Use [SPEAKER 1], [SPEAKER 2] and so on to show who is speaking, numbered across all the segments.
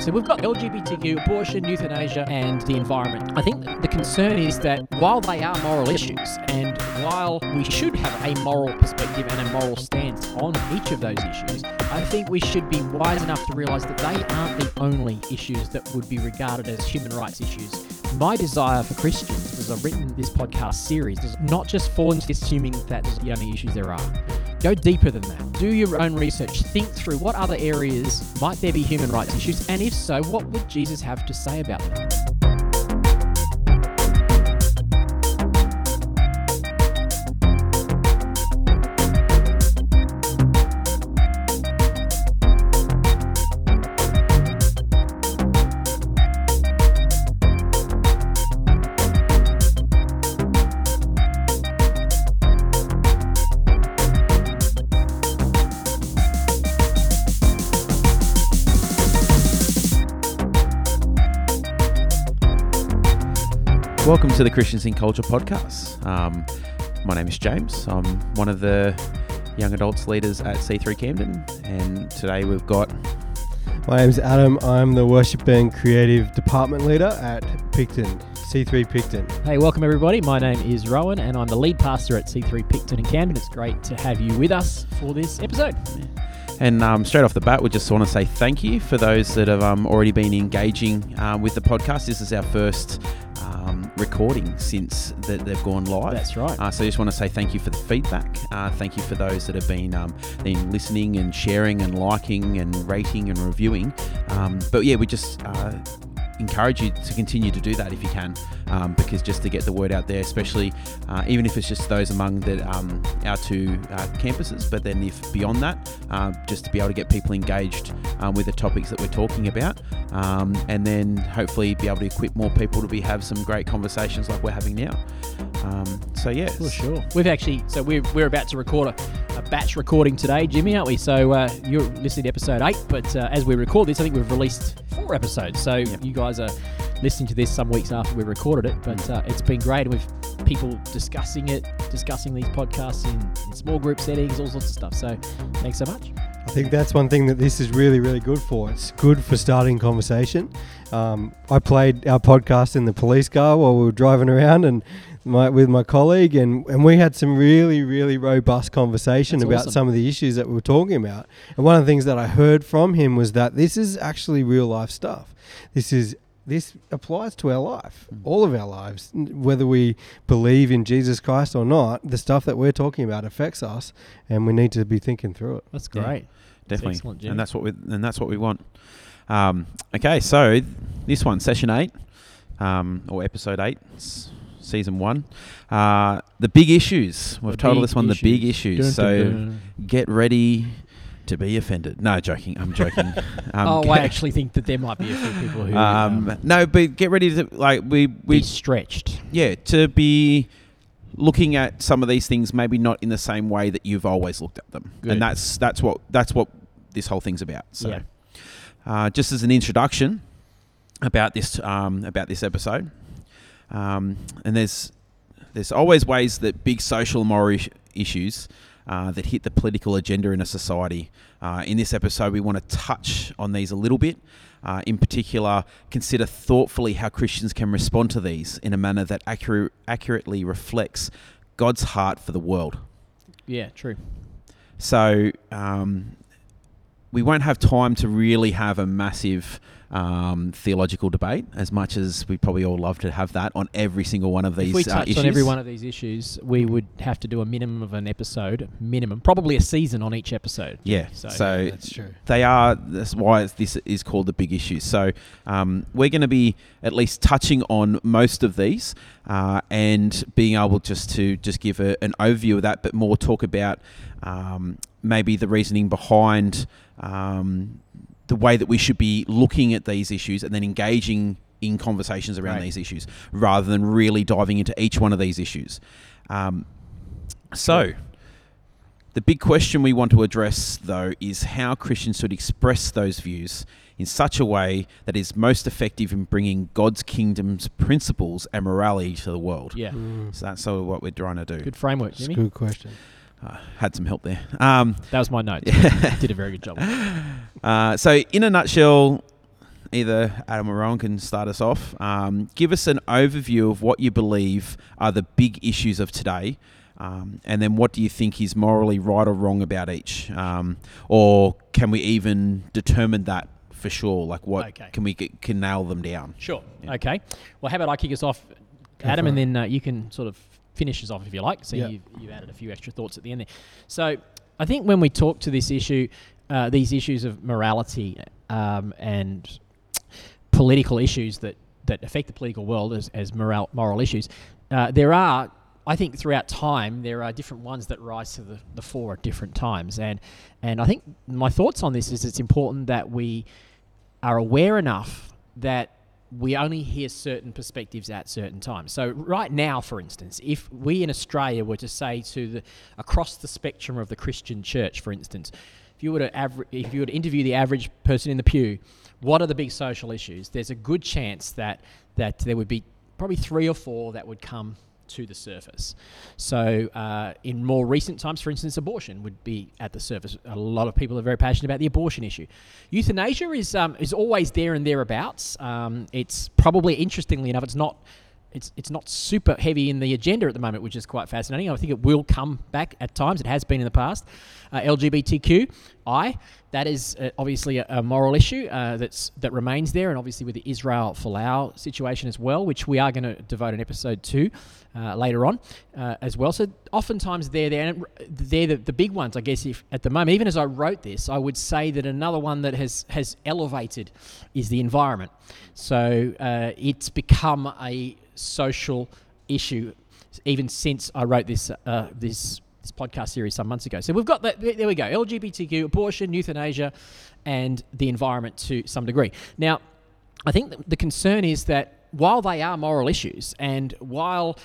[SPEAKER 1] So we've got LGBTQ, abortion, euthanasia, and the environment. I think the concern is that while they are moral issues, and while we should have a moral perspective and a moral stance on each of those issues, I think we should be wise enough to realise that they aren't the only issues that would be regarded as human rights issues. My desire for Christians, as I've written this podcast series, is not just fall into assuming that the only issues there are. Go deeper than that. Do your own research. Think through what other areas might there be human rights issues, and if so, what would Jesus have to say about them?
[SPEAKER 2] Welcome to the Christians in Culture podcast. Um, my name is James. I'm one of the young adults leaders at C3 Camden, and today we've got
[SPEAKER 3] My name's Adam. I'm the worship and creative department leader at Picton, C3 Picton.
[SPEAKER 1] Hey, welcome everybody. My name is Rowan, and I'm the lead pastor at C3 Picton in Camden. It's great to have you with us for this episode.
[SPEAKER 2] And um, straight off the bat, we just want to say thank you for those that have um, already been engaging um, with the podcast. This is our first um, recording since that they've gone live.
[SPEAKER 1] That's right.
[SPEAKER 2] Uh, so I just want to say thank you for the feedback. Uh, thank you for those that have been um, been listening and sharing and liking and rating and reviewing. Um, but yeah, we just. Uh, encourage you to continue to do that if you can, um, because just to get the word out there, especially uh, even if it's just those among that um, our two uh, campuses, but then if beyond that, uh, just to be able to get people engaged um, with the topics that we're talking about, um, and then hopefully be able to equip more people to be have some great conversations like we're having now. Um, so yeah,
[SPEAKER 1] For sure. We've actually, so we're, we're about to record a, a batch recording today, Jimmy, aren't we? So uh, you're listening to episode eight, but uh, as we record this, I think we've released four episodes. So you guys are listening to this some weeks after we recorded it, but uh, it's been great. We've people discussing it, discussing these podcasts in, in small group settings, all sorts of stuff. So thanks so much.
[SPEAKER 3] I think that's one thing that this is really, really good for. It's good for starting conversation. Um, I played our podcast in the police car while we were driving around and my, with my colleague, and, and we had some really, really robust conversation
[SPEAKER 1] That's
[SPEAKER 3] about
[SPEAKER 1] awesome.
[SPEAKER 3] some of the issues that we were talking about. And one of the things that I heard from him was that this is actually real life stuff. This is this applies to our life,
[SPEAKER 2] Mm.
[SPEAKER 3] all of our lives, whether we believe in Jesus Christ or not. The stuff that we're talking about affects us, and we need to be thinking through it.
[SPEAKER 1] That's
[SPEAKER 2] Yeah.
[SPEAKER 1] great.
[SPEAKER 2] definitely,
[SPEAKER 1] excellent, Jim.
[SPEAKER 2] and that's what we and that's what we want. Um, okay, so this one, session eight, um, or episode eight, s- season one, uh, the big issues. We've
[SPEAKER 1] The
[SPEAKER 2] titled this one "The Big
[SPEAKER 1] issues.
[SPEAKER 2] Issues."
[SPEAKER 1] Dun,
[SPEAKER 2] so
[SPEAKER 1] dun, dun.
[SPEAKER 2] get ready to be offended. No, joking. I'm joking. Um,
[SPEAKER 1] oh, I actually think that there might be a few people who
[SPEAKER 2] Um,
[SPEAKER 1] um,
[SPEAKER 2] no, but get ready to like we
[SPEAKER 1] be
[SPEAKER 2] we
[SPEAKER 1] stretched.
[SPEAKER 2] yeah to be looking at some of these things maybe not in the same way that you've always looked at them,
[SPEAKER 1] Good.
[SPEAKER 2] and that's that's what that's what this whole thing's about. So,
[SPEAKER 1] Yeah.
[SPEAKER 2] uh, just as an introduction about this um, about this episode, um, and there's there's always ways that big social and moral issues uh, that hit the political agenda in a society. Uh, in this episode, we want to touch on these a little bit. Uh, in particular, consider thoughtfully how Christians can respond to these in a manner that accurate, accurately reflects God's heart for the world.
[SPEAKER 1] Yeah, true.
[SPEAKER 2] So um, we won't have time to really have a massive um, theological debate, as much as we probably all love to have that on every single one of these
[SPEAKER 1] if we
[SPEAKER 2] uh,
[SPEAKER 1] touched
[SPEAKER 2] issues.
[SPEAKER 1] on every one of these issues, we would have to do a minimum of an episode, minimum, probably a season on each episode.
[SPEAKER 2] yeah,
[SPEAKER 1] So-
[SPEAKER 2] so,
[SPEAKER 3] That's true.
[SPEAKER 2] they are. That's why it's- this is called the big issues. So um, we're going to be at least touching on most of these uh, and being able just to just give a, an overview of that, but more talk about um, maybe the reasoning behind um, the way that we should be looking at these issues and then engaging in conversations around
[SPEAKER 1] Right.
[SPEAKER 2] these issues rather than really diving into each one of these issues. Um, so. The big question we want to address, though, is how Christians should express those views in such a way that is most effective in bringing God's kingdom's principles and morality to the world.
[SPEAKER 1] Yeah.
[SPEAKER 3] Mm.
[SPEAKER 2] So that's sort of what we're trying to do.
[SPEAKER 1] Good framework,
[SPEAKER 3] It's a
[SPEAKER 1] Jimmy.
[SPEAKER 3] good question.
[SPEAKER 2] Uh, had some help there. Um,
[SPEAKER 1] That was my note. Did a very good job.
[SPEAKER 2] uh, so, in a nutshell, either Adam or Rowan can start us off. Um, give us an overview of what you believe are the big issues of today, um, and then what do you think is morally right or wrong about each, um, or can we even determine that for sure? Like, what
[SPEAKER 1] Okay.
[SPEAKER 2] can we get, can nail them down?
[SPEAKER 1] Sure.
[SPEAKER 2] Yeah.
[SPEAKER 1] Okay. Well, how about I kick us off, Adam, and then uh, you can sort of finish us off if you like. So
[SPEAKER 3] Yeah.
[SPEAKER 1] you've, you've added a few extra thoughts at the end there. So I think when we talk to this issue, uh, these issues of morality um, and political issues that, that affect the political world as, as moral, moral issues, uh, there are, I think, throughout time, there are different ones that rise to the, the fore at different times. And, and I think my thoughts on this is it's important that we are aware enough that we only hear certain perspectives at certain times. So right now, for instance, if we in Australia were to say to the across the spectrum of the Christian church, for instance, if you were to aver- if you were to interview the average person in the pew, what are the big social issues? There's a good chance that that there would be probably three or four that would come to the surface. So, uh, in more recent times, for instance, abortion would be at the surface. A lot of people are very passionate about the abortion issue. Euthanasia is um, is always there and thereabouts. Um, it's probably, interestingly enough, it's not. It's, it's not super heavy in the agenda at the moment, which is quite fascinating. I think it will come back at times. It has been in the past. Uh, LGBTQI, that is uh, obviously a, a moral issue uh, that's that remains there, and obviously with the Israel Folau situation as well, which we are going to devote an episode to uh, later on uh, as well. So oftentimes they're there, and they're the, the big ones, I guess. If at the moment, even as I wrote this, I would say that another one that has has elevated is the environment. So uh, it's become a social issue, even since I wrote this uh, this this podcast series some months ago. So we've got that. There we go. LGBTQ, abortion, euthanasia, and the environment to some degree. Now, I think the concern is that while they are moral issues, and while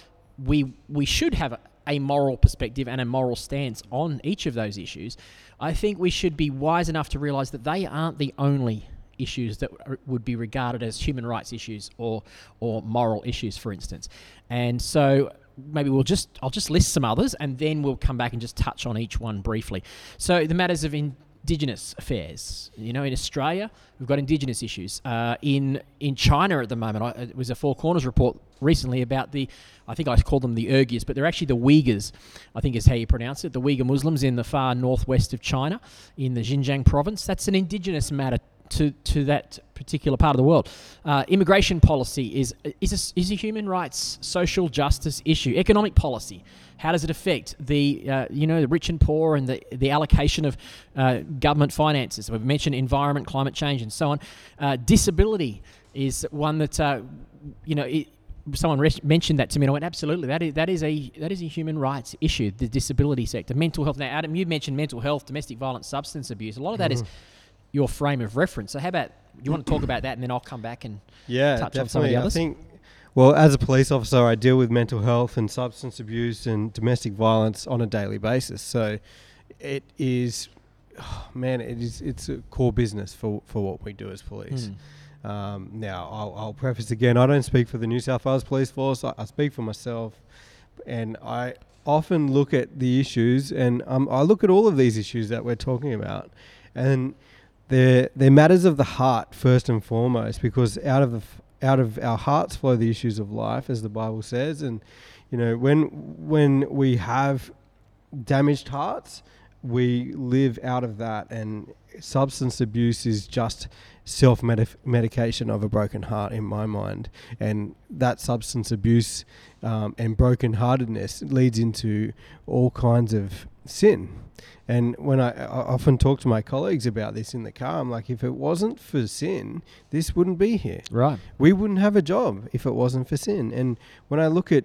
[SPEAKER 1] we we should have a, a moral perspective and a moral stance on each of those issues, I think we should be wise enough to realise that they aren't the only issues that would be regarded as human rights issues or or moral issues, for instance. And so maybe we'll just I'll just list some others, and then we'll come back and just touch on each one briefly. So the matters of Indigenous affairs. You know, in Australia, we've got Indigenous issues. Uh, in in China at the moment, I, it was a Four Corners report recently about the, I think I called them the Uyghurs, but they're actually the Uyghurs, I think is how you pronounce it, the Uyghur Muslims in the far northwest of China, in the Xinjiang province. That's an Indigenous matter to, to that particular part of the world. Uh, immigration policy is is a, is a human rights, social justice issue. Economic policy, how does it affect the uh, you know the rich and poor and the the allocation of uh, government finances? We've mentioned environment, climate change, and so on. Uh, disability is one that uh, you know. It, Someone res- mentioned that to me, and I went, "Absolutely, that is that is a that is a human rights issue. The disability sector, mental health. Now, Adam, you mentioned mental health, domestic violence, substance abuse. A lot of that is your frame of reference. So how about you want to talk about that, and then I'll come back and
[SPEAKER 3] Yeah,
[SPEAKER 1] touch on some of the others.
[SPEAKER 3] Yeah, I think, well, as a police officer, I deal with mental health and substance abuse and domestic violence on a daily basis. So, it is, oh, man, it is. It's a core business for for what we do as police.
[SPEAKER 1] Hmm.
[SPEAKER 3] Um, now, I'll, I'll preface again. I don't speak for the New South Wales Police Force. I, I speak for myself, and I often look at the issues, and um, I look at all of these issues that we're talking about, and they're they're matters of the heart first and foremost, because out of the out of our hearts flow the issues of life, as the Bible says, and you know when when we have damaged hearts, we live out of that, and substance abuse is just self medication of a broken heart in my mind, and that substance abuse um, and brokenheartedness leads into all kinds of sin. And when I, I often talk to my colleagues about this in the car, I'm like, if it wasn't for sin, this wouldn't be here
[SPEAKER 1] Right.
[SPEAKER 3] we wouldn't have a job if it wasn't for sin. And when I look at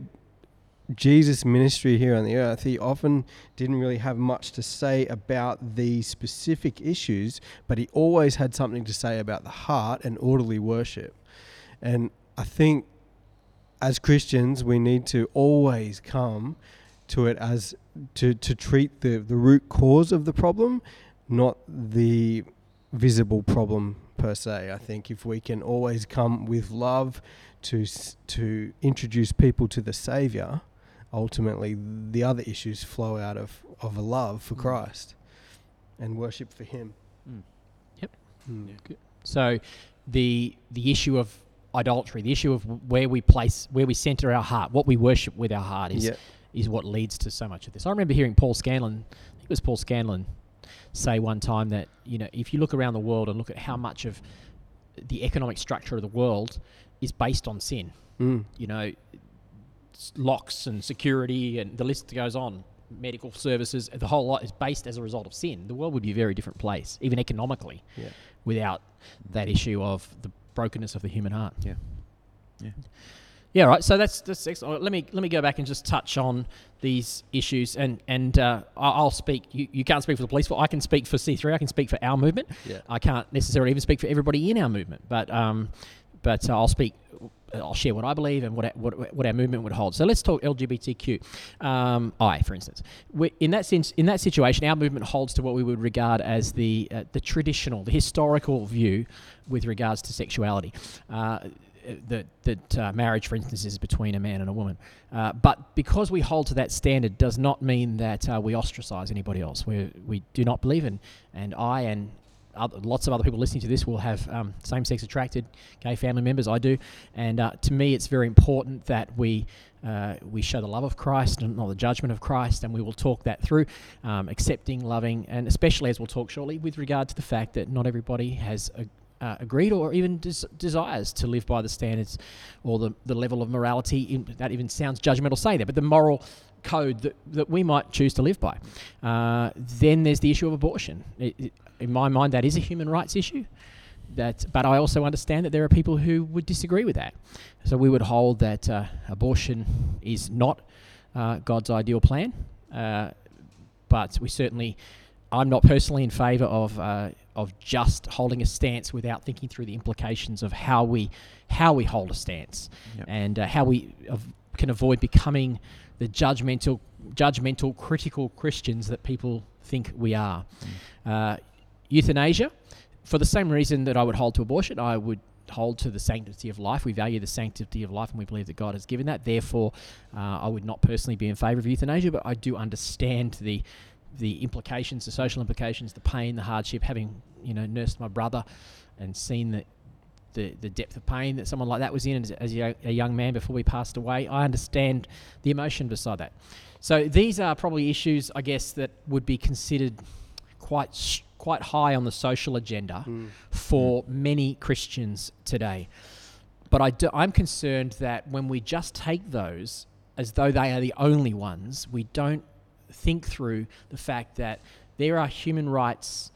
[SPEAKER 3] Jesus' ministry here on the earth, he often didn't really have much to say about these specific issues, but he always had something to say about the heart and orderly worship. And I think as Christians, we need to always come to it as to, to treat the, the root cause of the problem, not the visible problem per se. I think if we can always come with love to to introduce people to the Savior, ultimately the other issues flow out of of a love for
[SPEAKER 1] Mm.
[SPEAKER 3] Christ and worship for Him.
[SPEAKER 1] Mm. Yep.
[SPEAKER 3] Mm.
[SPEAKER 1] So the the issue of idolatry, the issue of where we place, where we center our heart, what we worship with our heart is
[SPEAKER 3] Yeah.
[SPEAKER 1] is what leads to so much of this. I remember hearing Paul Scanlon, I think it was Paul Scanlon, say one time that you know if you look around the world and look at how much of the economic structure of the world is based on sin,
[SPEAKER 3] Mm.
[SPEAKER 1] you know, s- locks and security and the list goes on. Medical services, the whole lot is based as a result of sin. The world would be a very different place, even economically,
[SPEAKER 3] Yeah.
[SPEAKER 1] without that issue of the brokenness of the human heart.
[SPEAKER 2] Yeah. Yeah.
[SPEAKER 1] Yeah, right. So that's that's excellent. Let me let me go back and just touch on these issues, and and uh, I'll speak. You, you can't speak for the police, but I can speak for C three. I can speak for our movement.
[SPEAKER 3] Yeah.
[SPEAKER 1] I can't necessarily even speak for everybody in our movement, but um, but uh, I'll speak. I'll share what I believe and what our, what, what our movement would hold. So let's talk LGBTQ, um, I, for instance. we in that sense, in that situation, our movement holds to what we would regard as the uh, the traditional, the historical view with regards to sexuality. Uh, that that uh, marriage, for instance, is between a man and a woman. Uh, but because we hold to that standard, does not mean that uh, we ostracize anybody else. We we do not believe in, and I and other, lots of other people listening to this will have um, same-sex attracted gay family members. I do, and uh, to me, it's very important that we. Uh, we show the love of Christ and not the judgment of Christ, and we will talk that through, um, accepting, loving, and especially as we'll talk shortly with regard to the fact that not everybody has uh, agreed or even des- desires to live by the standards or the, the level of morality. In, that even sounds judgmental say that, but the moral code that, that we might choose to live by. Uh, then there's the issue of abortion. It, it, in my mind, that is a human rights issue. That, but I also understand that there are people who would disagree with that. So we would hold that uh, abortion is not uh, God's ideal plan. Uh, but we certainly, I'm not personally in favour of uh, of just holding a stance without thinking through the implications of how we how we hold a stance
[SPEAKER 2] Yep.
[SPEAKER 1] and uh, how we av- can avoid becoming the judgmental judgmental critical Christians that people think we are. Uh, euthanasia, for the same reason that I would hold to abortion, I would hold to the sanctity of life. We value the sanctity of life, and we believe that God has given that. Therefore, uh, I would not personally be in favour of euthanasia, but I do understand the the implications, the social implications, the pain, the hardship. Having you know nursed my brother and seen that the the depth of pain that someone like that was in as, as a, a young man before we passed away, I understand the emotion beside that. So these are probably issues, I guess, that would be considered quite quite high on the social agenda for many Christians today. But I do, I'm concerned that when we just take those as though they are the only ones, we don't think through the fact that there are human rights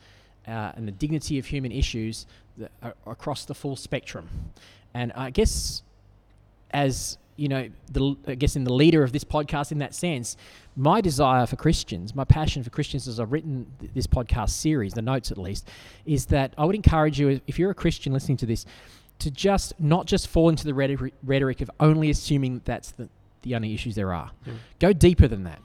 [SPEAKER 1] uh, and the dignity of human issues that are across the full spectrum. And I guess as you know, the, I guess in the leader of this podcast, in that sense, my desire for Christians, my passion for Christians, as I've written this podcast series, the notes at least, is that I would encourage you, if you're a Christian listening to this, to just not just fall into the rhetoric, of only assuming that that's the, the only issues there are. Go deeper than that.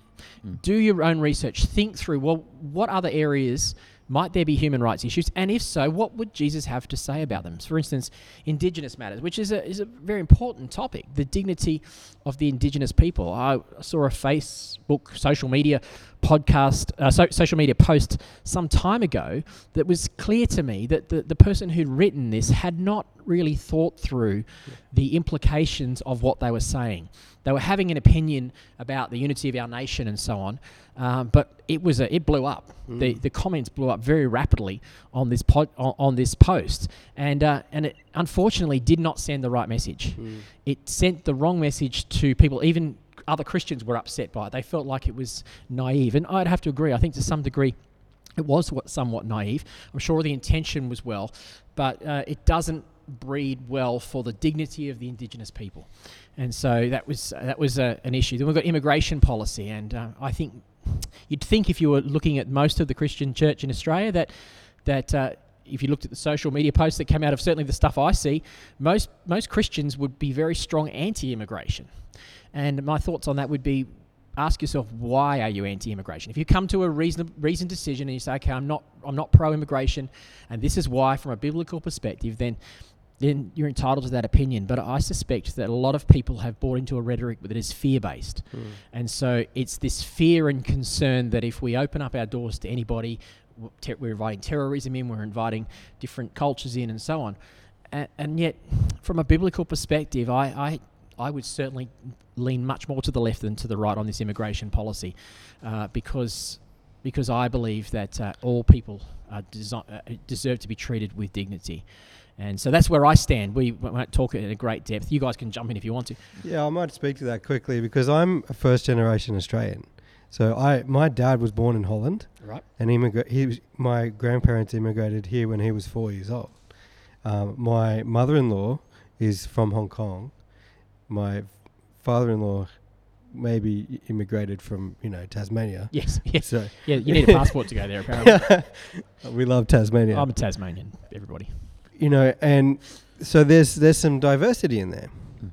[SPEAKER 2] Mm.
[SPEAKER 1] Do your own research. Think through well, what other areas might there be human rights issues, and if so, what would Jesus have to say about them? For instance, Indigenous matters, which is a is a very important topic, the dignity of the Indigenous people. I saw a Facebook, social media podcast, uh, so, social media post some time ago that was clear to me that the, the person who'd written this had not really thought through the implications of what they were saying. They were having an opinion about the unity of our nation and so on, um, but it was a, it blew up. The, the comments blew up very rapidly on this pod, on, on this post, and uh, and it unfortunately did not send the right message. It sent the wrong message to people. Even other Christians were upset by it. They felt like it was naive, and I'd have to agree. I think to some degree, it was somewhat naive. I'm sure the intention was well, but uh, it doesn't breed well for the dignity of the Indigenous people, and so that was that was uh, an issue. Then we've got immigration policy, and uh, I think you'd think if you were looking at most of the Christian church in Australia that that uh, if you looked at the social media posts that came out of certainly the stuff I see, most most Christians would be very strong anti-immigration, and my thoughts on that would be ask yourself why are you anti-immigration if you come to a reason reasoned decision and you say okay i'm not i'm not pro-immigration and this is why from a biblical perspective then then you're entitled to that opinion. But I suspect that a lot of people have bought into a rhetoric that is fear based.
[SPEAKER 3] Mm.
[SPEAKER 1] And so it's this fear and concern that if we open up our doors to anybody, we're inviting terrorism in, we're inviting different cultures in, and so on. And, and yet, from a biblical perspective, I, I, I would certainly lean much more to the left than to the right on this immigration policy uh, because, because I believe that uh, all people are desi- uh, deserve to be treated with dignity. And so that's where I stand. We won't talk in a great depth. You guys can jump in if you want to.
[SPEAKER 3] Yeah, I might speak to that quickly because I'm a first generation Australian. So I, my dad was born in Holland,
[SPEAKER 1] Right.
[SPEAKER 3] and immigra- he was, my grandparents immigrated here when he was four years old. Um, my mother-in-law is from Hong Kong. My father-in-law maybe immigrated from you know Tasmania.
[SPEAKER 1] Yes. Yes.
[SPEAKER 3] So
[SPEAKER 1] Yeah. You need a passport to go there. Apparently.
[SPEAKER 3] we love Tasmania.
[SPEAKER 1] I'm a Tasmanian. Everybody.
[SPEAKER 3] you know, and so there's there's some diversity in there.
[SPEAKER 2] Hmm.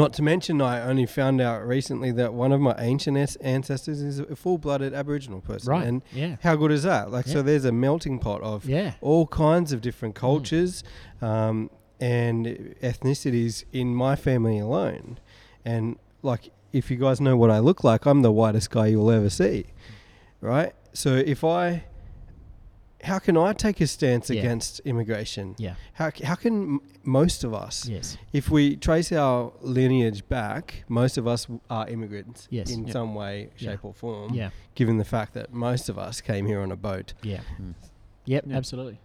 [SPEAKER 3] Not to mention, I only found out recently that one of my ancient ancestors is a full-blooded Aboriginal person.
[SPEAKER 1] Right.
[SPEAKER 3] And
[SPEAKER 1] Yeah.
[SPEAKER 3] how good is that? Like, so there's a melting pot of
[SPEAKER 1] Yeah.
[SPEAKER 3] all kinds of different cultures um, and ethnicities in my family alone. And like, if you guys know what I look like, I'm the whitest guy you'll ever see, right? So if I, how can I take a stance
[SPEAKER 1] Yeah.
[SPEAKER 3] against immigration?
[SPEAKER 1] Yeah.
[SPEAKER 3] How, how can m- most of us,
[SPEAKER 1] Yes.
[SPEAKER 3] if we trace our lineage back, most of us are immigrants
[SPEAKER 1] Yes.
[SPEAKER 3] in
[SPEAKER 1] Yeah.
[SPEAKER 3] some way,
[SPEAKER 1] Yeah.
[SPEAKER 3] shape, or form,
[SPEAKER 1] Yeah.
[SPEAKER 3] given the fact that most of us came here on a boat.
[SPEAKER 1] Yeah.
[SPEAKER 2] Mm.
[SPEAKER 1] Yep.
[SPEAKER 2] Yeah.
[SPEAKER 1] Absolutely.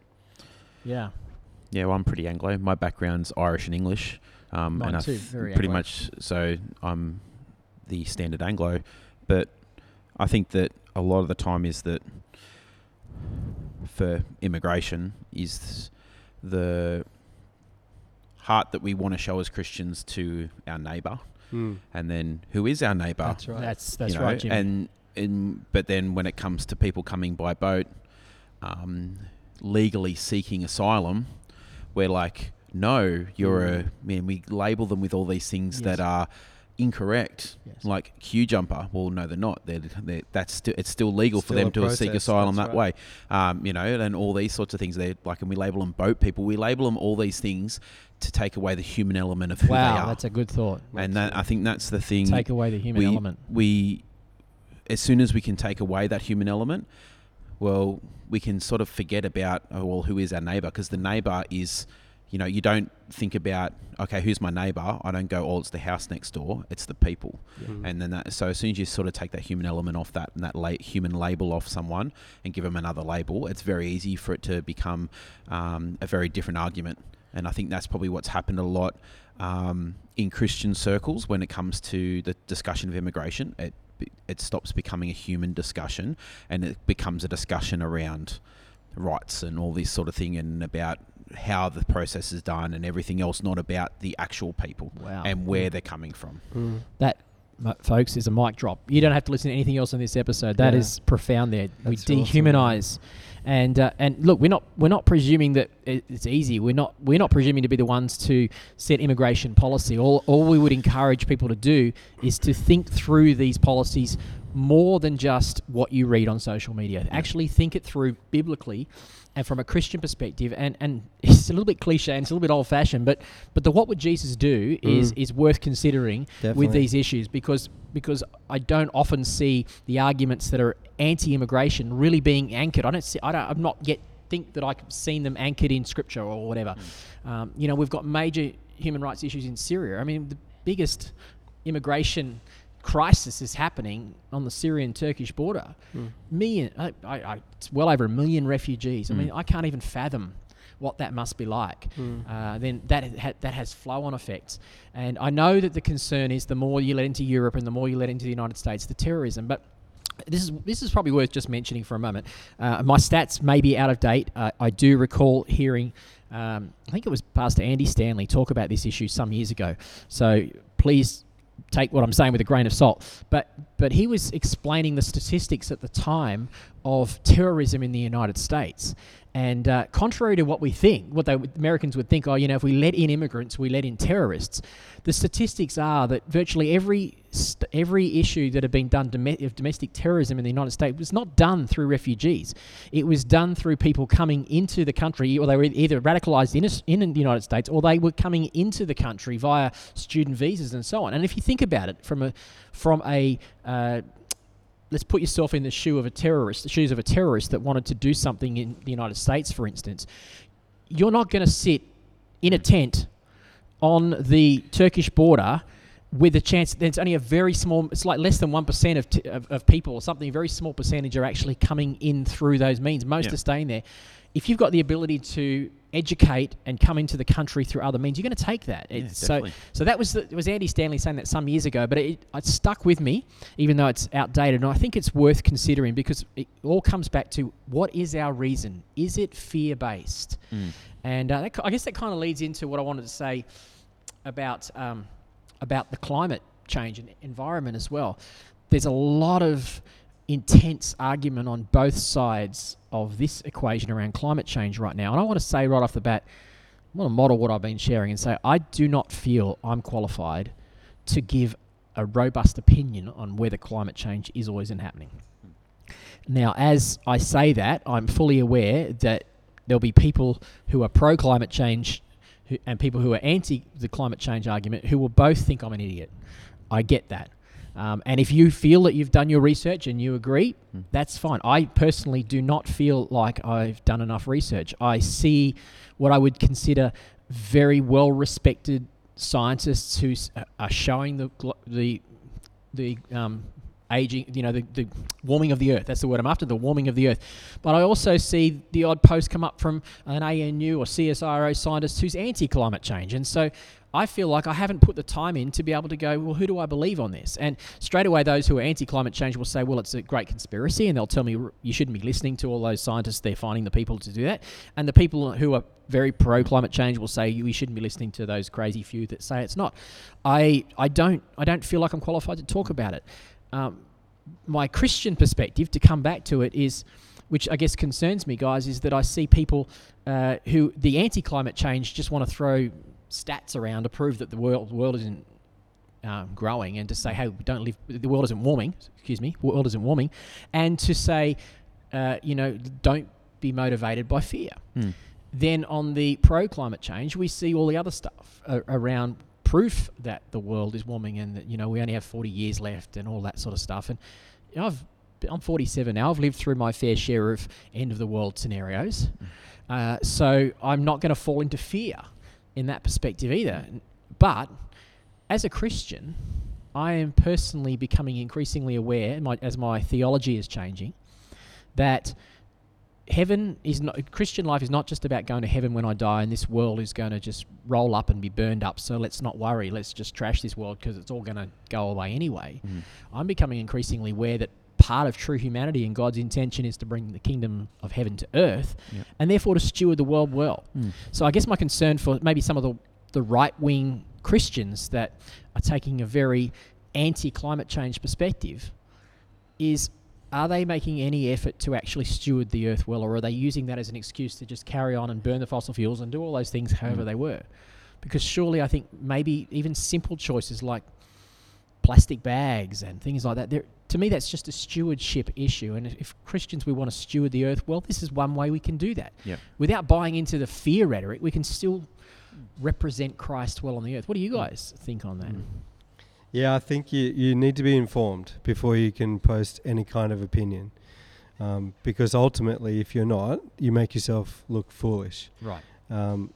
[SPEAKER 1] Yeah.
[SPEAKER 2] Yeah, well, I'm pretty Anglo. My background's Irish and English, um,
[SPEAKER 1] Mine
[SPEAKER 2] and I
[SPEAKER 1] too,
[SPEAKER 2] th-
[SPEAKER 1] very
[SPEAKER 2] pretty
[SPEAKER 1] Anglo.
[SPEAKER 2] much so. I'm the standard Anglo, but I think that a lot of the time is that for immigration is the heart that we want to show as Christians to our neighbour, and then who is our neighbour?
[SPEAKER 3] That's right.
[SPEAKER 1] That's that's
[SPEAKER 2] you know,
[SPEAKER 1] right, Jimmy.
[SPEAKER 2] And and but then when it comes to people coming by boat, um, legally seeking asylum, we're like, no, you're a man. We label them with all these things
[SPEAKER 1] Yes.
[SPEAKER 2] that are incorrect,
[SPEAKER 1] Yes.
[SPEAKER 2] like queue jumper. Well, no, they're not. They're, they're that's still it's still legal for
[SPEAKER 3] Still
[SPEAKER 2] them to seek asylum that way. Um, you know, and all these sorts of things. They like, and we label them boat people. We label them all these things to take away the human element of who they
[SPEAKER 1] wow,
[SPEAKER 2] are.
[SPEAKER 1] that's a good thought.
[SPEAKER 2] and that I think that's the thing
[SPEAKER 1] Take away the human
[SPEAKER 2] we,
[SPEAKER 1] element.
[SPEAKER 2] We, as soon as we can take away that human element, well, we can sort of forget about oh well, who is our neighbour? Because the neighbour is, you know, you don't think about okay, who's my neighbour? I don't go, oh, it's the house next door. It's the people,
[SPEAKER 3] Mm.
[SPEAKER 2] and then that. So as soon as you sort of take that human element off that and that la- human label off someone and give them another label, it's very easy for it to become um, a very different argument. And I think that's probably what's happened a lot um, in Christian circles when it comes to the discussion of immigration. It it stops becoming a human discussion and it becomes a discussion around rights and all this sort of thing and about how the process is done and everything else, not about the actual people
[SPEAKER 1] Wow.
[SPEAKER 2] and where they're coming from.
[SPEAKER 3] Mm.
[SPEAKER 1] That, folks, is a mic drop. You don't have to listen to anything else on this episode. That
[SPEAKER 3] Yeah.
[SPEAKER 1] is profound. There, we
[SPEAKER 3] That's awesome,
[SPEAKER 1] dehumanize, and uh, and look, we're not we're not presuming that it's easy. We're not we're not presuming to be the ones to set immigration policy. All all we would encourage people to do is to think through these policies more than just what you read on social media. Actually, think it through biblically. And from a Christian perspective, and, and it's a little bit cliche and it's a little bit old fashioned, but but the what would Jesus do is
[SPEAKER 3] Mm.
[SPEAKER 1] is worth considering
[SPEAKER 3] Definitely.
[SPEAKER 1] with these issues because because I don't often see the arguments that are anti-immigration really being anchored. I don't see. I don't. I'm not yet think that I've seen them anchored in scripture or whatever. Um, you know, we've got major human rights issues in Syria. I mean, the biggest immigration crisis is happening on the Syrian-Turkish border. Million, I, I, I, it's well over a million refugees. I mean, I can't even fathom what that must be like. Uh, then that ha- that has flow-on effects. And I know that the concern is the more you let into Europe and the more you let into the United States, the terrorism. But this is this is probably worth just mentioning for a moment. Uh, my stats may be out of date. Uh, I do recall hearing, um, I think it was Pastor Andy Stanley talk about this issue some years ago. So please take what I'm saying with a grain of salt. But but he was explaining the statistics at the time of terrorism in the United States. And uh, contrary to what we think, what Americans would think, oh, you know, if we let in immigrants, we let in terrorists. The statistics are that virtually every st- every issue that had been done dom- of domestic terrorism in the United States was not done through refugees. It was done through people coming into the country, or they were either radicalized in, us- in the United States, or they were coming into the country via student visas and so on. And if you think about it from a from a uh, let's put yourself in the shoe of a terrorist, the shoes of a terrorist that wanted to do something in the United States, for instance. You're not going to sit in a tent on the Turkish border with a chance there's only a very small it's like less than 1% of, t- of, of people or something a very small percentage are actually coming in through those means most
[SPEAKER 2] Yeah.
[SPEAKER 1] are staying there if you've got the ability to educate and come into the country through other means you're going to take that
[SPEAKER 2] Yeah,
[SPEAKER 1] so so that was the, was Andy Stanley saying that some years ago, but it, it stuck with me, even though it's outdated. And I think it's worth considering because it all comes back to what is our reason? Is it fear based?
[SPEAKER 2] Mm.
[SPEAKER 1] And uh, that, I guess that kind of leads into what I wanted to say about um, about the climate change and environment as well. There's a lot of intense argument on both sides of this equation around climate change right now. And I want to say right off the bat, I want to model what I've been sharing and say I do not feel I'm qualified to give a robust opinion on whether climate change is always isn't happening. Now, as I say that, I'm fully aware that there'll be people who are pro climate change who, and people who are anti the climate change argument who will both think I'm an idiot. I get that. Um, and if you feel that you've done your research and you agree,
[SPEAKER 2] Mm.
[SPEAKER 1] that's fine. I personally do not feel like I've done enough research. I see what I would consider very well respected scientists who s- are showing the glo- the the um, aging, you know, the, the warming of the earth. That's the word I'm after, the warming of the earth. But I also see the odd post come up from an ANU or CSIRO scientist who's anti climate change. And so I feel like I haven't put the time in to be able to go, well, who do I believe on this? And straight away, those who are anti climate change will say, well, it's a great conspiracy. And they'll tell me you shouldn't be listening to all those scientists. They're finding the people to do that. And the people who are very pro climate change will say we shouldn't be listening to those crazy few that say it's not. I, I, don't, I don't feel like I'm qualified to talk about it. Um, my Christian perspective, to come back to it, is, which I guess concerns me, guys, is that I see people uh, who the anti-climate change just want to throw stats around to prove that the world world isn't um, growing, and to say, hey, don't live, the world isn't warming. Excuse me, the world isn't warming, and to say, uh, you know, don't be motivated by fear.
[SPEAKER 2] Mm.
[SPEAKER 1] Then on the pro climate change, we see all the other stuff uh, around proof that the world is warming and that you know we only have 40 years left and all that sort of stuff. And you know, I've I'm 47 now. I've lived through my fair share of end of the world scenarios, uh, so I'm not going to fall into fear in that perspective either. But as a Christian, I am personally becoming increasingly aware, my, as my theology is changing, that heaven is not Christian life is not just about going to heaven when I die and this world is going to just roll up and be burned up. So let's not worry. Let's just trash this world because it's all going to go away anyway.
[SPEAKER 2] Mhm.
[SPEAKER 1] I'm becoming increasingly aware that part of true humanity and God's intention is to bring the kingdom of heaven to earth
[SPEAKER 2] Yep.
[SPEAKER 1] and therefore to steward the world well.
[SPEAKER 2] Mm.
[SPEAKER 1] So I guess my concern for maybe some of the, the right wing Christians that are taking a very anti climate change perspective is are they making any effort to actually steward the earth well, or are they using that as an excuse to just carry on and burn the fossil fuels and do all those things however
[SPEAKER 2] Mm.
[SPEAKER 1] they were? Because surely I think maybe even simple choices like plastic bags and things like that, they're- to me that's just a stewardship issue. And if- Christians we want to steward the earth well, this is one way we can do that.
[SPEAKER 2] Yep.
[SPEAKER 1] Without buying into the fear rhetoric, we can still represent Christ well on the earth. What do you guys think on that?
[SPEAKER 2] Mm.
[SPEAKER 3] Yeah, I think you, you need to be informed before you can post any kind of opinion. Um, because ultimately, if you're not, you make yourself look foolish.
[SPEAKER 1] Right.
[SPEAKER 3] Um,